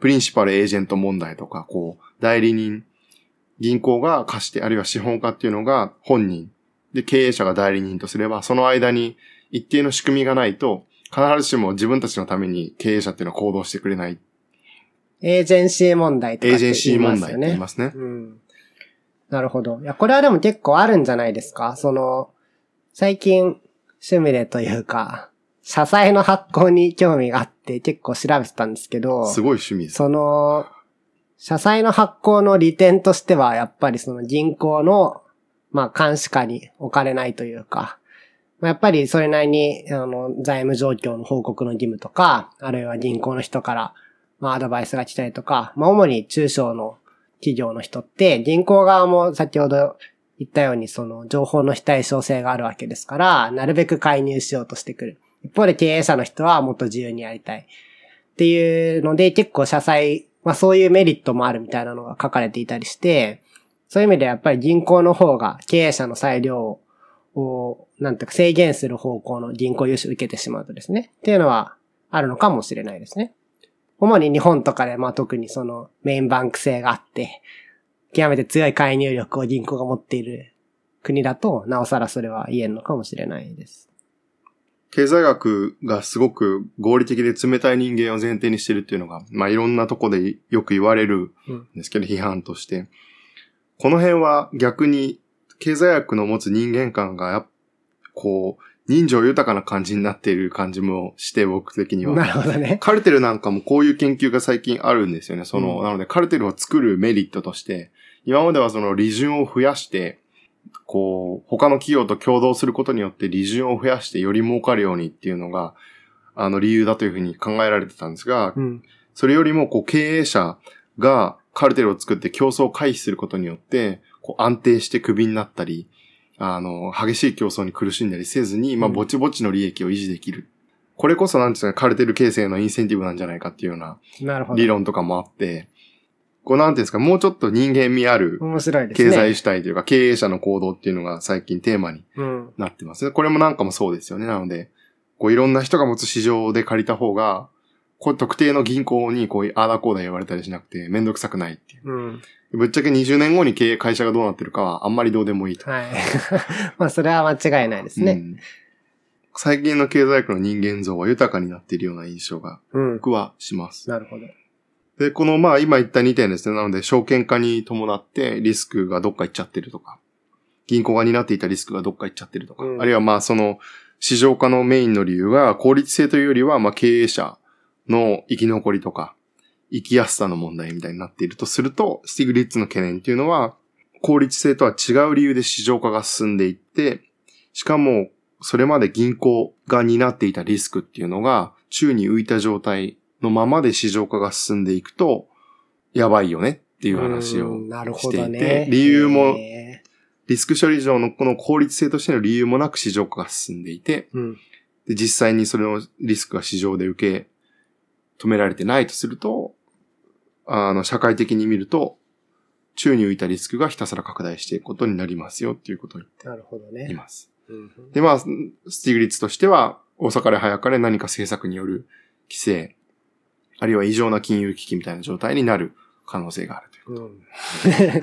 プリンシパルエージェント問題とか、こう、代理人銀行が貸して、あるいは資本家っていうのが本人、で、経営者が代理人とすれば、その間に一定の仕組みがないと、必ずしも自分たちのために経営者っていうのは行動してくれない。エージェンシー問題とか、ね、エージェンシー問題って言いますね。うん。なるほど。いや、これはでも結構あるんじゃないですか？その、最近、趣味でというか、社債の発行に興味があって結構調べてたんですけど、すごい趣味です。その、社債の発行の利点としては、やっぱりその銀行の、まあ、監視下に置かれないというか、やっぱりそれなりに、あの、財務状況の報告の義務とか、あるいは銀行の人から、まあ、アドバイスが来たりとか、まあ、主に中小の企業の人って、銀行側も先ほど言ったように、その、情報の非対称性があるわけですから、なるべく介入しようとしてくる。一方で経営者の人はもっと自由にやりたい。っていうので、結構社債まあそういうメリットもあるみたいなのが書かれていたりして、そういう意味でやっぱり銀行の方が経営者の裁量を、なんていうか制限する方向の銀行融資を受けてしまうとですね。っていうのはあるのかもしれないですね。主に日本とかでまあ特にそのメインバンク制があって、極めて強い介入力を銀行が持っている国だと、なおさらそれは言えるのかもしれないです。経済学がすごく合理的で冷たい人間を前提にしてるっていうのが、まあいろんなとこでよく言われるんですけど、うん、批判として。この辺は逆に経済学の持つ人間観が、こう、人情豊かな感じになっている感じもして、僕的には。なるほどね。カルテルなんかもこういう研究が最近あるんですよね。その、うん、なのでカルテルを作るメリットとして、今まではその利潤を増やして、こう、他の企業と共同することによって利潤を増やしてより儲かるようにっていうのが、あの理由だというふうに考えられてたんですが、うん、それよりもこう経営者がカルテルを作って競争を回避することによって、こう安定してクビになったり、あの、激しい競争に苦しんだりせずに、まあ、うんぼちぼちの利益を維持できる。これこそ、なんていうの、カルテル形成のインセンティブなんじゃないかっていうような。理論とかもあって、こうなんていうんですか、もうちょっと人間味ある面白いですね。経済主体というか、経営者の行動っていうのが最近テーマにうん。なってますね。これもなんかもそうですよね。なので、こういろんな人が持つ市場で借りた方が、こう特定の銀行にこうああだこうだ言われたりしなくてめんどくさくないっていう。うん。ぶっちゃけ20年後に経営、会社がどうなってるかはあんまりどうでもいいと。はい。まあ、それは間違いないですね。うん最近の経済学の人間像は豊かになっているような印象がうん。僕はします。なるほど。で、このまあ今言った2点ですね。なので証券化に伴ってリスクがどっか行っちゃってるとか、銀行が担っていたリスクがどっか行っちゃってるとか、うんあるいはまあその市場化のメインの理由が効率性というよりはまあ経営者の生き残りとか、生きやすさの問題みたいになっているとすると、スティグリッツの懸念っていうのは、効率性とは違う理由で市場化が進んでいって、しかも、それまで銀行が担っていたリスクっていうのが、宙に浮いた状態のままで市場化が進んでいくと、やばいよねっていう話をしていてどね。、理由も、へリスク処理上のこの効率性としての理由もなく市場化が進んでいて、ーうん。で実際にそれのリスクが市場で受け止められてないとすると、あの、社会的に見ると、宙に浮いたリスクがひたすら拡大していくことになりますよっていうことを言なるほどって。ます。うんで、まあ、スティグリッツとしては、遅かれ早かれ何か政策による規制、あるいは異常な金融危機みたいな状態になる可能性があるという。うん。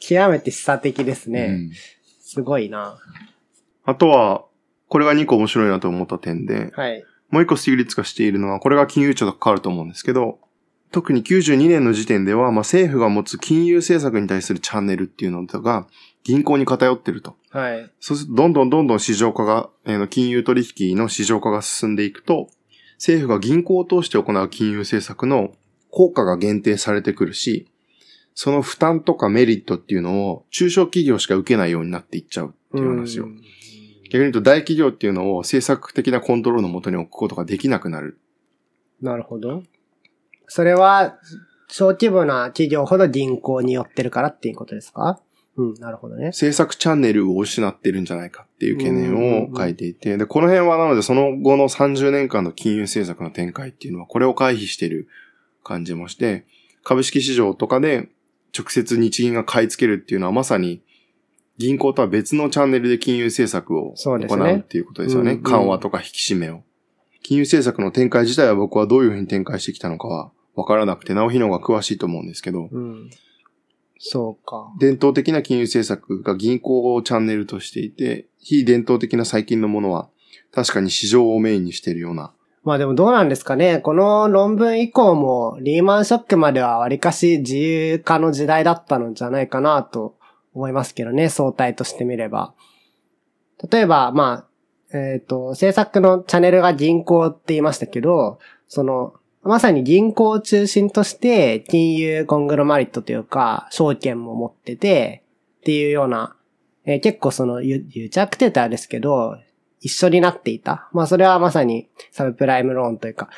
極めて示唆的ですね。うんすごいな。あとは、これが2個面白いなと思った点で、はい。もう一個スティグリッツがしているのは、これが金融庁と関わると思うんですけど、特に92年の時点では、まあ、政府が持つ金融政策に対するチャンネルっていうのが銀行に偏ってると。はい。そうすると、どんどんどんどん市場化が、えーの金融取引の市場化が進んでいくと、政府が銀行を通して行う金融政策の効果が限定されてくるし、その負担とかメリットっていうのを中小企業しか受けないようになっていっちゃうっていう話を。うん逆に言うと大企業っていうのを政策的なコントロールのもとに置くことができなくなる。なるほど。それは、小規模な企業ほど銀行に寄ってるからっていうことですか？うん、なるほどね。政策チャンネルを失ってるんじゃないかっていう懸念を書いていて、で、この辺はなのでその後の30年間の金融政策の展開っていうのはこれを回避している感じもして、株式市場とかで直接日銀が買い付けるっていうのはまさに銀行とは別のチャンネルで金融政策を行そうっていうことですよね。うんうん緩和とか引き締めを。金融政策の展開自体は僕はどういうふうに展開してきたのかはわからなくて、直日の方が詳しいと思うんですけど、うん。そうか。伝統的な金融政策が銀行をチャンネルとしていて、非伝統的な最近のものは、確かに市場をメインにしているような。まあでもどうなんですかね。この論文以降もリーマンショックまではわりかし自由化の時代だったのじゃないかなと思いますけどね。相対としてみれば。例えば、まあ、えっ、と、政策のチャンネルが銀行って言いましたけど、その、まさに銀行を中心として金融コングロマリットというか、証券も持ってて、っていうような、えー結構その癒癒着って言ったらですけど、一緒になっていた。まあそれはまさにサブプライムローンというか、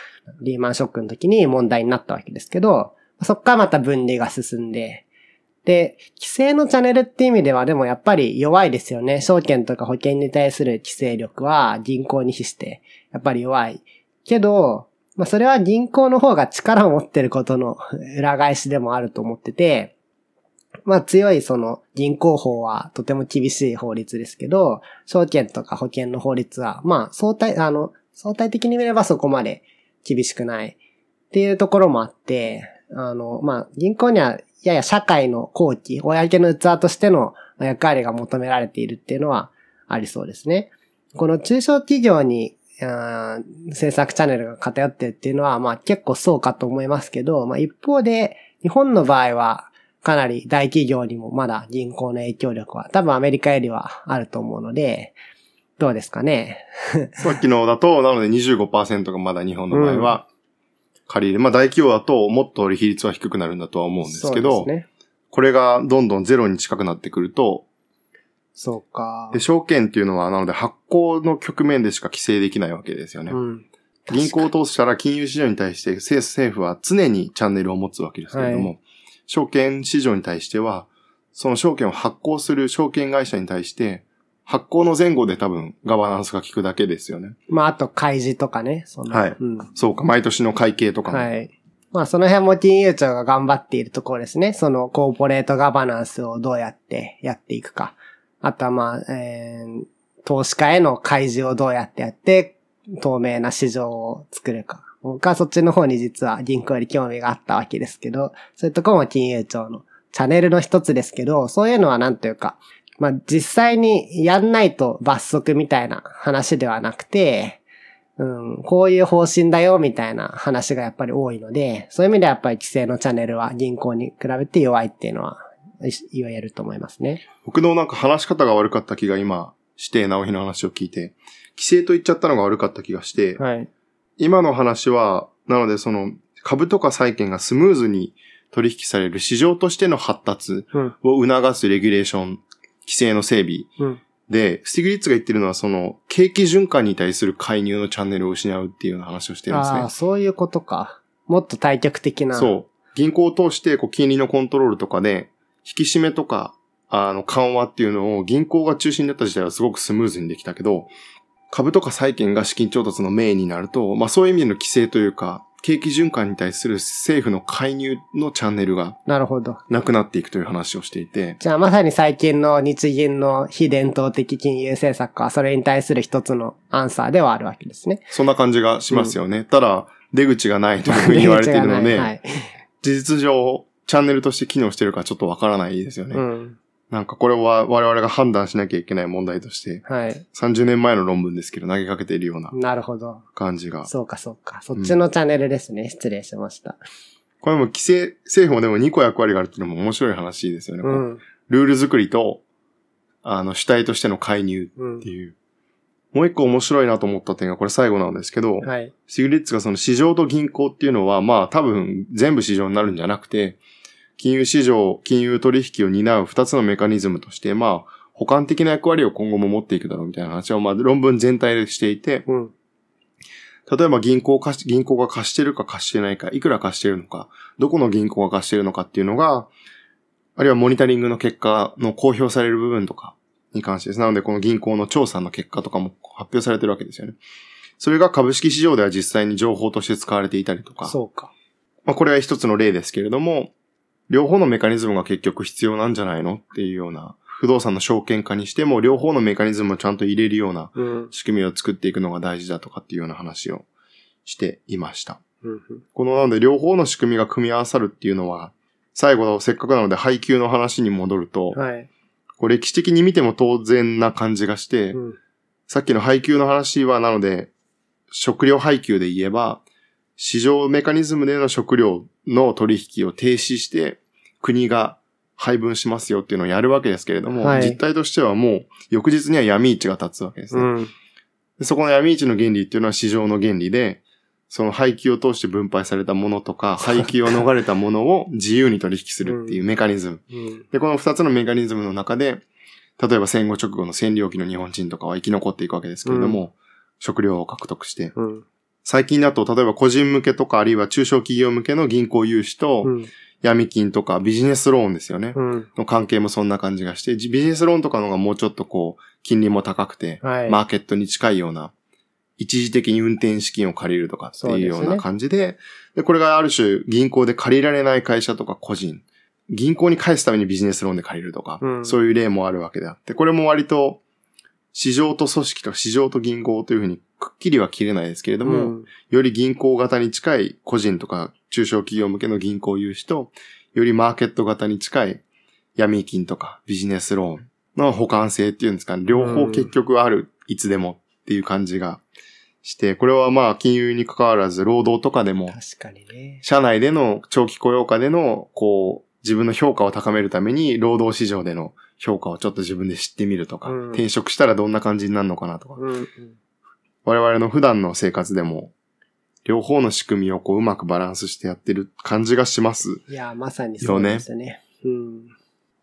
リーマンショックの時に問題になったわけですけど、そっからまた分離が進んで、で、規制のチャンネルって意味ではでもやっぱり弱いですよね。証券とか保険に対する規制力は銀行に比してやっぱり弱い。けど、まあそれは銀行の方が力を持ってることの裏返しでもあると思ってて、まあ強いその銀行法はとても厳しい法律ですけど、証券とか保険の法律は、まあ相対、あの、相対的に見ればそこまで厳しくないっていうところもあって、あの、まあ銀行にはやや社会の後期、公の器としての役割が求められているっていうのはありそうですね。この中小企業に、あー政策チャンネルが偏ってるっていうのは、まあ結構そうかと思いますけど、まあ一方で、日本の場合は、かなり大企業にもまだ銀行の影響力は多分アメリカよりはあると思うので、どうですかね？さっきのだと、なので25%がまだ日本の場合は借りる。まあ大企業だともっと比率は低くなるんだとは思うんですけど、ね。これがどんどんゼロに近くなってくると、そうか。で、証券っていうのは、なので発行の局面でしか規制できないわけですよね。うん。銀行を通したら金融市場に対して政政府は常にチャンネルを持つわけですけれども、証券市場に対しては、その証券を発行する証券会社に対して、発行の前後で多分ガバナンスが効くだけですよね。まあ、あと開示とかね。そのはいうん。そうか、毎年の会計とかも。はい。まあ、その辺も金融庁が頑張っているところですね。そのコーポレートガバナンスをどうやってやっていくか。あとはまあ、えー、投資家への開示をどうやってやって、透明な市場を作るか。僕はそっちの方に実は銀行より興味があったわけですけど、そういうところも金融庁のチャンネルの一つですけど、そういうのはなんというか、まあ実際にやんないと罰則みたいな話ではなくて、うん、こういう方針だよみたいな話がやっぱり多いので、そういう意味ではやっぱり規制のチャンネルは銀行に比べて弱いっていうのは言えると思いますね。僕のなんか話し方が悪かった気が今して、直日の話を聞いて、規制と言っちゃったのが悪かった気がして、はい。今の話は、なのでその株とか債券がスムーズに取引される市場としての発達。を促すレギュレーション、規制の整備うん。で、スティグリッツが言ってるのはその景気循環に対する介入のチャンネルを失うっていうような話をしてるんですねああ、。そういうことか。もっと対極的な。そう。銀行を通して、こう、金利のコントロールとかで、引き締めとか、あの、緩和っていうのを銀行が中心になった時代はすごくスムーズにできたけど、株とか債券が資金調達のメインになると、まあそういう意味での規制というか、景気循環に対する政府の介入のチャンネルがなるほど。なくなっていくという話をしていて、じゃあまさに最近の日銀の非伝統的金融政策はそれに対する一つのアンサーではあるわけですね。そんな感じがしますよね。ただ、出口がないというふうに言われているので、はい。事実上、チャンネルとして機能してるかちょっとわからないですよね。うん。なんかこれは我々が判断しなきゃいけない問題として、はい。30年前の論文ですけど投げかけているようななるほど。感じが。そうかそうか。そっちのチャンネルですね。失礼しました。これも規制、政府もでも2個役割があるっていうのも面白い話ですよね。こう。うんルール作りと、あの、主体としての介入うんって。いう。もう一個面白いなと思った点がこれ最後なんですけど、はい。シグリッツがその市場と銀行っていうのは、まあ多分全部市場になるんじゃなくて、金融市場、金融取引を担う二つのメカニズムとして、まあ、補完的な役割を今後も持っていくだろうみたいな話を、まあ論文全体でしていて、うん。例えば銀行貸し、銀行が貸してるか貸してないか、いくら貸してるのか、どこの銀行が貸してるのかっていうのが、あるいはモニタリングの結果の公表される部分とかに関してです。なので、この銀行の調査の結果とかも発表されてるわけですよね。それが株式市場では実際に情報として使われていたりとか、そうか。まあこれは一つの例ですけれども、両方のメカニズムが結局必要なんじゃないのっていうような、不動産の証券化にしても両方のメカニズムをちゃんと入れるようなうん。仕組みを作っていくのが大事だとかっていうような話をしていました。うん。このなので両方の仕組みが組み合わさるっていうのは、最後せっかくなので配給の話に戻ると、はい。こう歴史的に見ても当然な感じがして、うん。さっきの配給の話はなので、食料配給で言えば、市場メカニズムでの食料の取引を停止して、国が配分しますよっていうのをやるわけですけれども、はい実態としてはもう、翌日には闇市が立つわけですね。うん。でそこの闇市の原理っていうのは市場の原理で、その配給を通して分配されたものとか、配給を逃れたものを自由に取引するっていうメカニズム。うん。で、この二つのメカニズムの中で、例えば戦後直後の占領期の日本人とかは生き残っていくわけですけれども、食料を獲得して、うん。最近だと例えば個人向けとかあるいは中小企業向けの銀行融資とうん。闇金とかビジネスローンですよね。うん。の関係もそんな感じがして、ビジネスローンとかのがもうちょっとこう、金利も高くて、はい。マーケットに近いような、一時的に運転資金を借りるとかっていうような感じで、で、これがある種銀行で借りられない会社とか個人、銀行に返すためにビジネスローンで借りるとか、うんそういう例もあるわけであって、これも割と市場と組織とか市場と銀行というふうにくっきりは切れないですけれども、うん。より銀行型に近い個人とか中小企業向けの銀行融資と、よりマーケット型に近い闇金とかビジネスローンの補完性っていうんですかね、両方結局ある、いつでもっていう感じがして、これはまあ金融に関わらず労働とかでも、確かにね。社内での長期雇用化での、こう、自分の評価を高めるために、労働市場での評価をちょっと自分で知ってみるとか、うん転職したらどんな感じになるのかなとか、うん。うん我々の普段の生活でも、両方の仕組みをこううまくバランスしてやってる感じがします。いや、まさにそうですね。うん。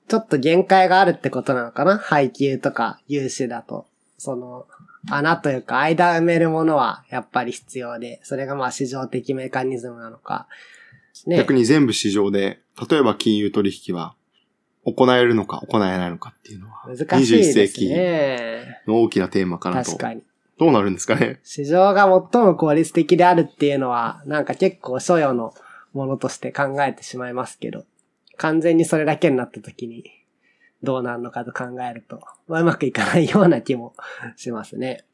ちょっと限界があるってことなのかな？配給とか融資だと。その、穴というか間埋めるものはやっぱり必要で、それがまあ市場的メカニズムなのか。ね。逆に全部市場で、例えば金融取引は行えるのか行えないのかっていうのは、難しいです21世紀ね。の大きなテーマかなと確。かに。どうなるんですかね？市場が最も効率的であるっていうのは、なんか結構所与のものとして考えてしまいますけど、完全にそれだけになった時にどうなるのかと考えると、まあ、うまくいかないような気もしますね。うん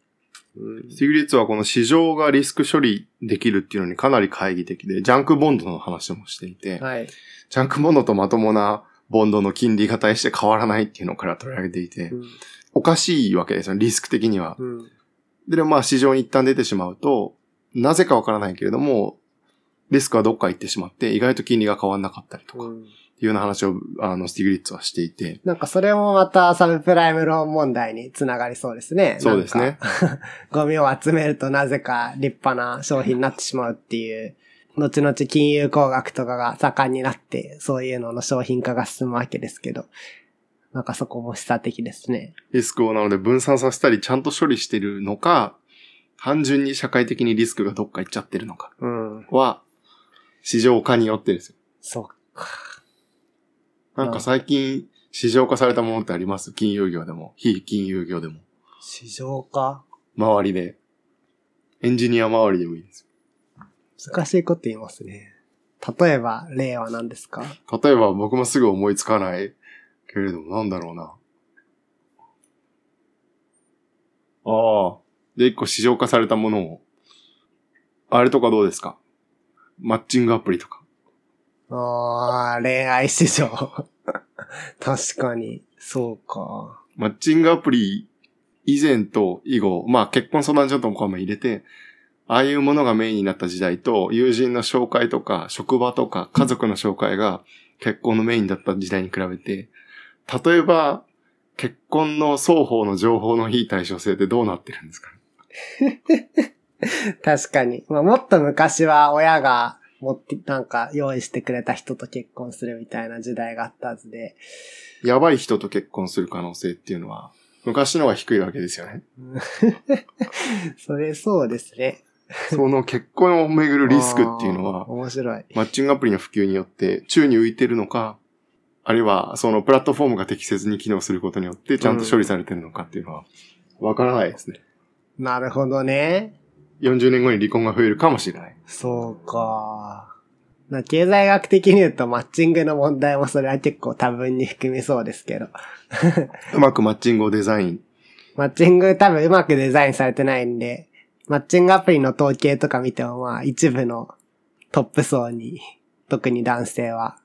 スティグリッツはこの市場がリスク処理できるっていうのにかなり懐疑的で、ジャンクボンドの話もしていて、はい。ジャンクボンドとまともなボンドの金利が対して変わらないっていうのから取り上げていてう、んおかしいわけですよ、リスク的には。うん。で、まあ市場に一旦出てしまうと、なぜかわからないけれども、リスクはどっか行ってしまって、意外と金利が変わんなかったりとか、っうんていうような話を、あの、スティグリッツはしていて、なんかそれもまたサブプライムローン問題につながりそうですね。そうですね。ゴミを集めるとなぜか立派な商品になってしまうっていう、後々金融工学とかが盛んになって、そういうのの商品化が進むわけですけど、なんかそこも示唆的ですね。リスクをなので分散させたりちゃんと処理してるのか、単純に社会的にリスクがどっか行っちゃってるのかうん。は、市場化によってですよ。そっか。なんか最近、市場化されたものってあります？金融業でも、非金融業でも。市場化？周りで。エンジニア周りでもいいです難しいこと言いますね。例えば、例は何ですか？よ。例えば僕もすぐ思いつかないけれども、なんだろうな。ああ。で、一個市場化されたものを。あれとかどうですか？マッチングアプリとか。あー、恋愛市場。確かに、そうか。マッチングアプリ以前と以後、まあ結婚相談所とかも入れて、ああいうものがメインになった時代と、友人の紹介とか、職場とか、家族の紹介が結婚のメインだった時代に比べて、例えば、結婚の双方の情報の非対称性ってどうなってるんですか？確かに。まあ、もっと昔は親が持って、なんか用意してくれた人と結婚するみたいな時代があったはずで。やばい人と結婚する可能性っていうのは、昔の方が低いわけですよね。それそうですね。その結婚をめぐるリスクっていうのは、面白い。マッチングアプリの普及によって宙に浮いてるのか、あるいはそのプラットフォームが適切に機能することによってちゃんと処理されてるのかっていうのは、わからないですね。なるほどね。40年後に離婚が増えるかもしれない。そうか。な経済学的に言うとマッチングの問題もそれは結構多分に含みそうですけど。うまくマッチングをデザイン。マッチング多分うまくデザインされてないんで、マッチングアプリの統計とか見てもまあ一部のトップ層に、特に男性は、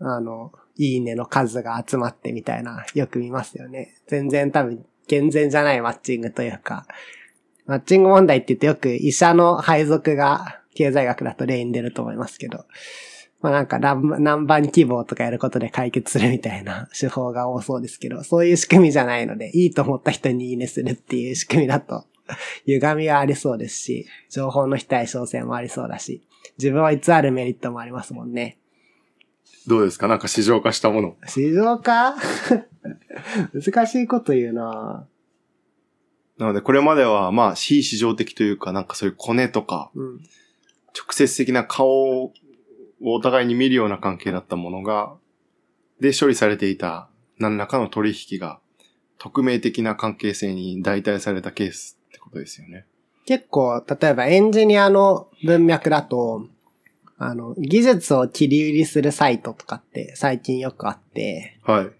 あの、いいねの数が集まってみたいな、よく見ますよね。全然多分健全じゃないマッチングというか、マッチング問題って言ってよく医者の配属が経済学だと例に出ると思いますけど、まあなんか何番希望とかやることで解決するみたいな手法が多そうですけど、そういう仕組みじゃないので、いいと思った人にいいねするっていう仕組みだと、歪みはありそうですし、情報の非対称性もありそうだし、自分は偽るメリットもありますもんね。どうですか？なんか市場化したもの。市場か 難しいこと言うななのでこれまではまあ非市場的というかなんかそういうコネとか、うん。直接的な顔をお互いに見るような関係だったものが、で処理されていた何らかの取引が、匿名的な関係性に代替されたケースことですよね。結構、例えばエンジニアの文脈だと、あの、技術を切り売りするサイトとかって最近よくあって、はい。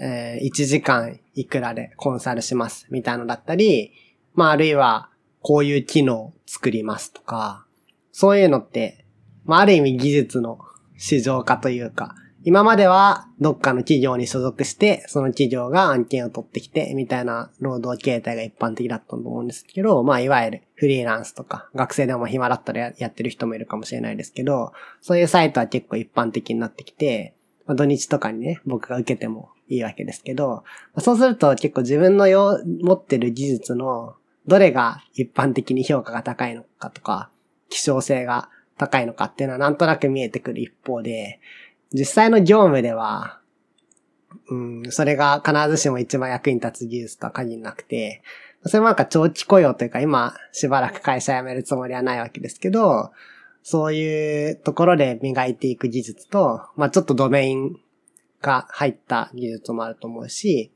えー1時間いくらでコンサルしますみたいなのだったり、まああるいはこういう機能を作りますとか、そういうのって、まあある意味技術の市場化というか、今まではどっかの企業に所属して、その企業が案件を取ってきて、みたいな労働形態が一般的だったと思うんですけど、まあいわゆるフリーランスとか、学生でも暇だったらやってる人もいるかもしれないですけど、そういうサイトは結構一般的になってきて、まあ、土日とかにね、僕が受けてもいいわけですけど、そうすると結構自分のよ持ってる技術のどれが一般的に評価が高いのかとか、希少性が高いのかっていうのはなんとなく見えてくる一方で、実際の業務では、うん、それが必ずしも一番役に立つ技術とは限らなくて、それもなんか長期雇用というか今しばらく会社辞めるつもりはないわけですけど、そういうところで磨いていく技術と、まあちょっとドメインが入った技術もあると思うし、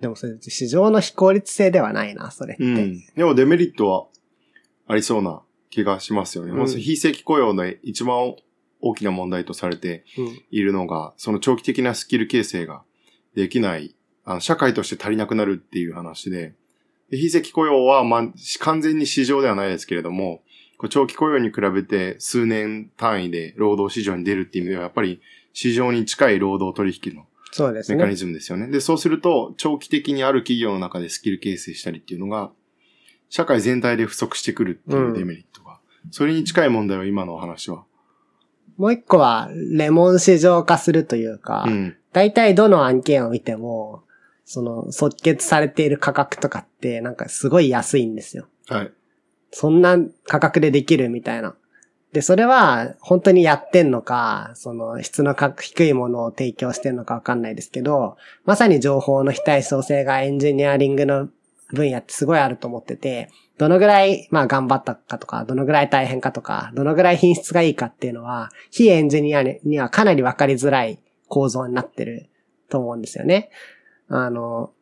でもそれ市場の非効率性ではないな、それって。うん。でもデメリットはありそうな気がしますよね。うん、非正規雇用の一番大きな問題とされているのが、うん、その長期的なスキル形成ができない、あの社会として足りなくなるっていう話で、で非正規雇用は、まあ、完全に市場ではないですけれども、長期雇用に比べて数年単位で労働市場に出るっていう意味では、やっぱり市場に近い労働取引の。メカニズムですよね。で、そうすると、長期的にある企業の中でスキル形成したりっていうのが、社会全体で不足してくるっていうデメリットが。うん、それに近い問題は今のお話は。もう一個は、レモン市場化するというか、うん、大体どの案件を見ても、その、即決されている価格とかって、なんかすごい安いんですよ。はい。そんな価格でできるみたいな。で、それは本当にやってんのか、その質の低いものを提供してんのかわかんないですけど、まさに情報の非対称性がエンジニアリングの分野ってすごいあると思ってて、どのぐらい、まあ頑張ったかとか、どのぐらい大変かとか、どのぐらい品質がいいかっていうのは、非エンジニアにはかなりわかりづらい構造になってると思うんですよね。あの、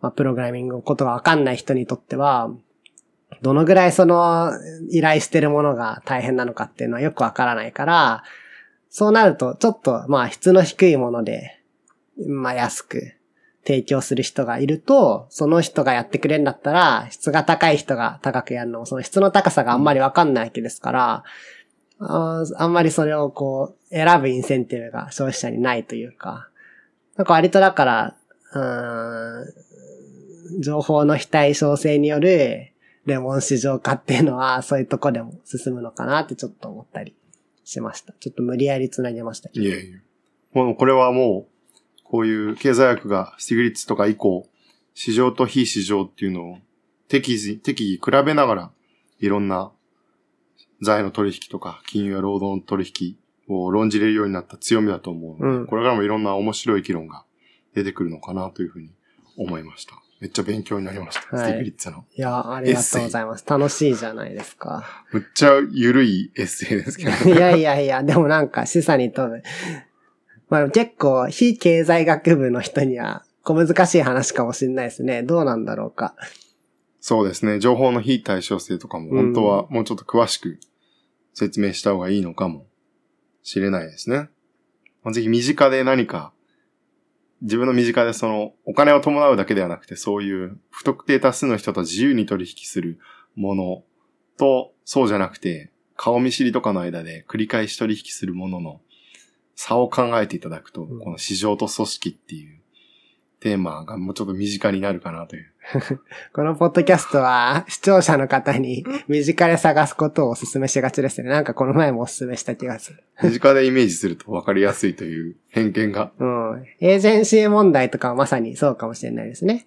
まあ、プログラミングのことがわかんない人にとっては、どのぐらいその依頼してるものが大変なのかっていうのはよくわからないから、そうなるとちょっとまあ質の低いもので、まあ安く提供する人がいると、その人がやってくれるんだったら、質が高い人が高くやるのも、その質の高さがあんまりわかんないわけですから、ああんまりそれをこう、選ぶインセンティブが消費者にないというか、なんか割とだから、うん、情報の非対称性によるレモン市場化っていうのは、そういうとこでも進むのかなってちょっと思ったりしました。ちょっと無理やり繋げましたけど。いやいや。もうこれはもう、こういう経済学がスティグリッツとか以降、市場と非市場っていうのを適宜、適宜比べながら、いろんな財の取引とか、金融や労働の取引を論じれるようになった強みだと思うので、うん、これからもいろんな面白い議論が出てくるのかなというふうに思いました。めっちゃ勉強になりました。はい、スティグリッツの。いや、ありがとうございます。楽しいじゃないですか。むっちゃ緩いエッセイですけど、ね、いやいやいや、でもなんか示唆に富む。まあ結構、非経済学部の人には小難しい話かもしれないですね。どうなんだろうか。そうですね。情報の非対称性とかも、本当はもうちょっと詳しく説明した方がいいのかもしれないですね。ぜひ身近で何か自分の身近でそのお金を伴うだけではなくてそういう不特定多数の人と自由に取引するものとそうじゃなくて顔見知りとかの間で繰り返し取引するものの差を考えていただくと、この市場と組織っていうテーマがもうちょっと身近になるかなという。このポッドキャストは視聴者の方に身近で探すことをお勧めしがちですね。なんかこの前もお勧めした気がする。身近でイメージすると分かりやすいという偏見が。うん。エージェンシー問題とかはまさにそうかもしれないですね。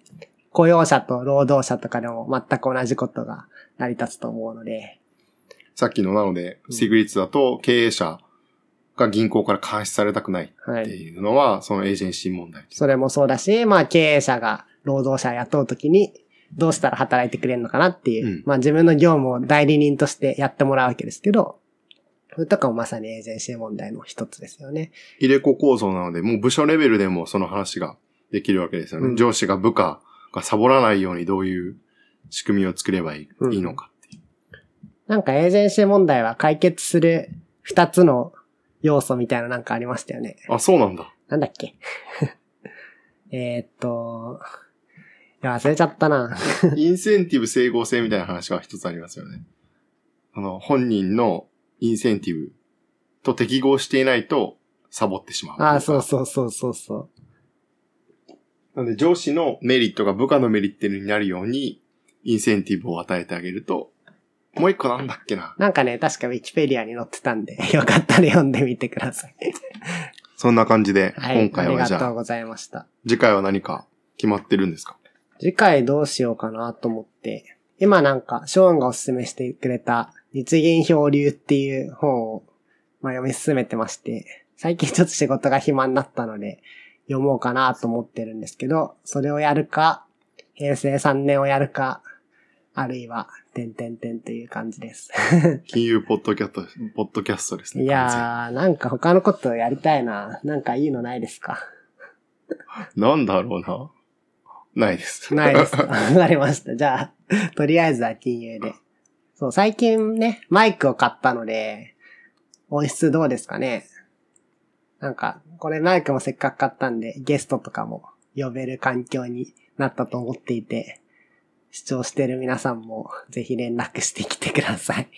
雇用者と労働者とかでも全く同じことが成り立つと思うので。さっきのなので、スティグリッツだと経営者が銀行から監視されたくないっていうのは、はい、そのエージェンシー問題。それもそうだし、まあ経営者が労働者雇うときに、どうしたら働いてくれるのかなっていう、うん、まあ自分の業務を代理人としてやってもらうわけですけど、それとかもまさにエージェンシー問題の一つですよね。入れ子構造なので、もう部署レベルでもその話ができるわけですよね。うん、上司が部下がサボらないようにどういう仕組みを作ればいいのかっていう。なんかエージェンシー問題は解決する二つの要素みたいななんかありましたよね。あ、そうなんだ。なんだっけ？えっと、いや、忘れちゃったな。インセンティブ整合性みたいな話は一つありますよね。あの、本人のインセンティブと適合していないとサボってしまう。あそうそうそうそうそう。なので上司のメリットが部下のメリットになるように、インセンティブを与えてあげると、もう一個なんだっけな。なんかね、確かウィキペディアに載ってたんで、よかったら読んでみてください。そんな感じで、今回はじゃあ、ありがとうございました。次回は何か決まってるんですか？次回どうしようかなと思って、今なんか、ショーンがおすすめしてくれた、日銀漂流っていう本を、まあ、読み進めてまして、最近ちょっと仕事が暇になったので、読もうかなと思ってるんですけど、それをやるか、平成3年をやるか、あるいは、てんてんてんという感じです。金融ポッドキャスト、ポッドキャストですね。いやー、なんか他のことやりたいな。なんかいいのないですかなんだろうな。ないです。ないです。わかりました。じゃあ、とりあえずは金融で。そう、最近ね、マイクを買ったので、音質どうですかねなんか、これマイクもせっかく買ったんで、ゲストとかも呼べる環境になったと思っていて、視聴してる皆さんもぜひ連絡してきてください。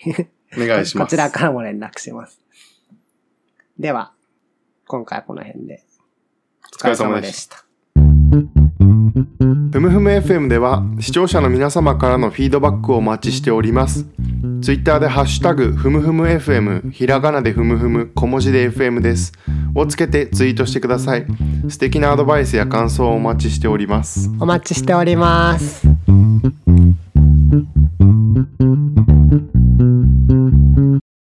お願いします。こちらからも連絡します。では、今回はこの辺で。お疲れ様でした。ふむふむ FM では視聴者の皆様からのフィードバックをお待ちしております。ツイッターでハッシュタグふむふむ FM、ひらがなでふむふむ、小文字で FM です。をつけてツイートしてください。素敵なアドバイスや感想をお待ちしております。お待ちしております。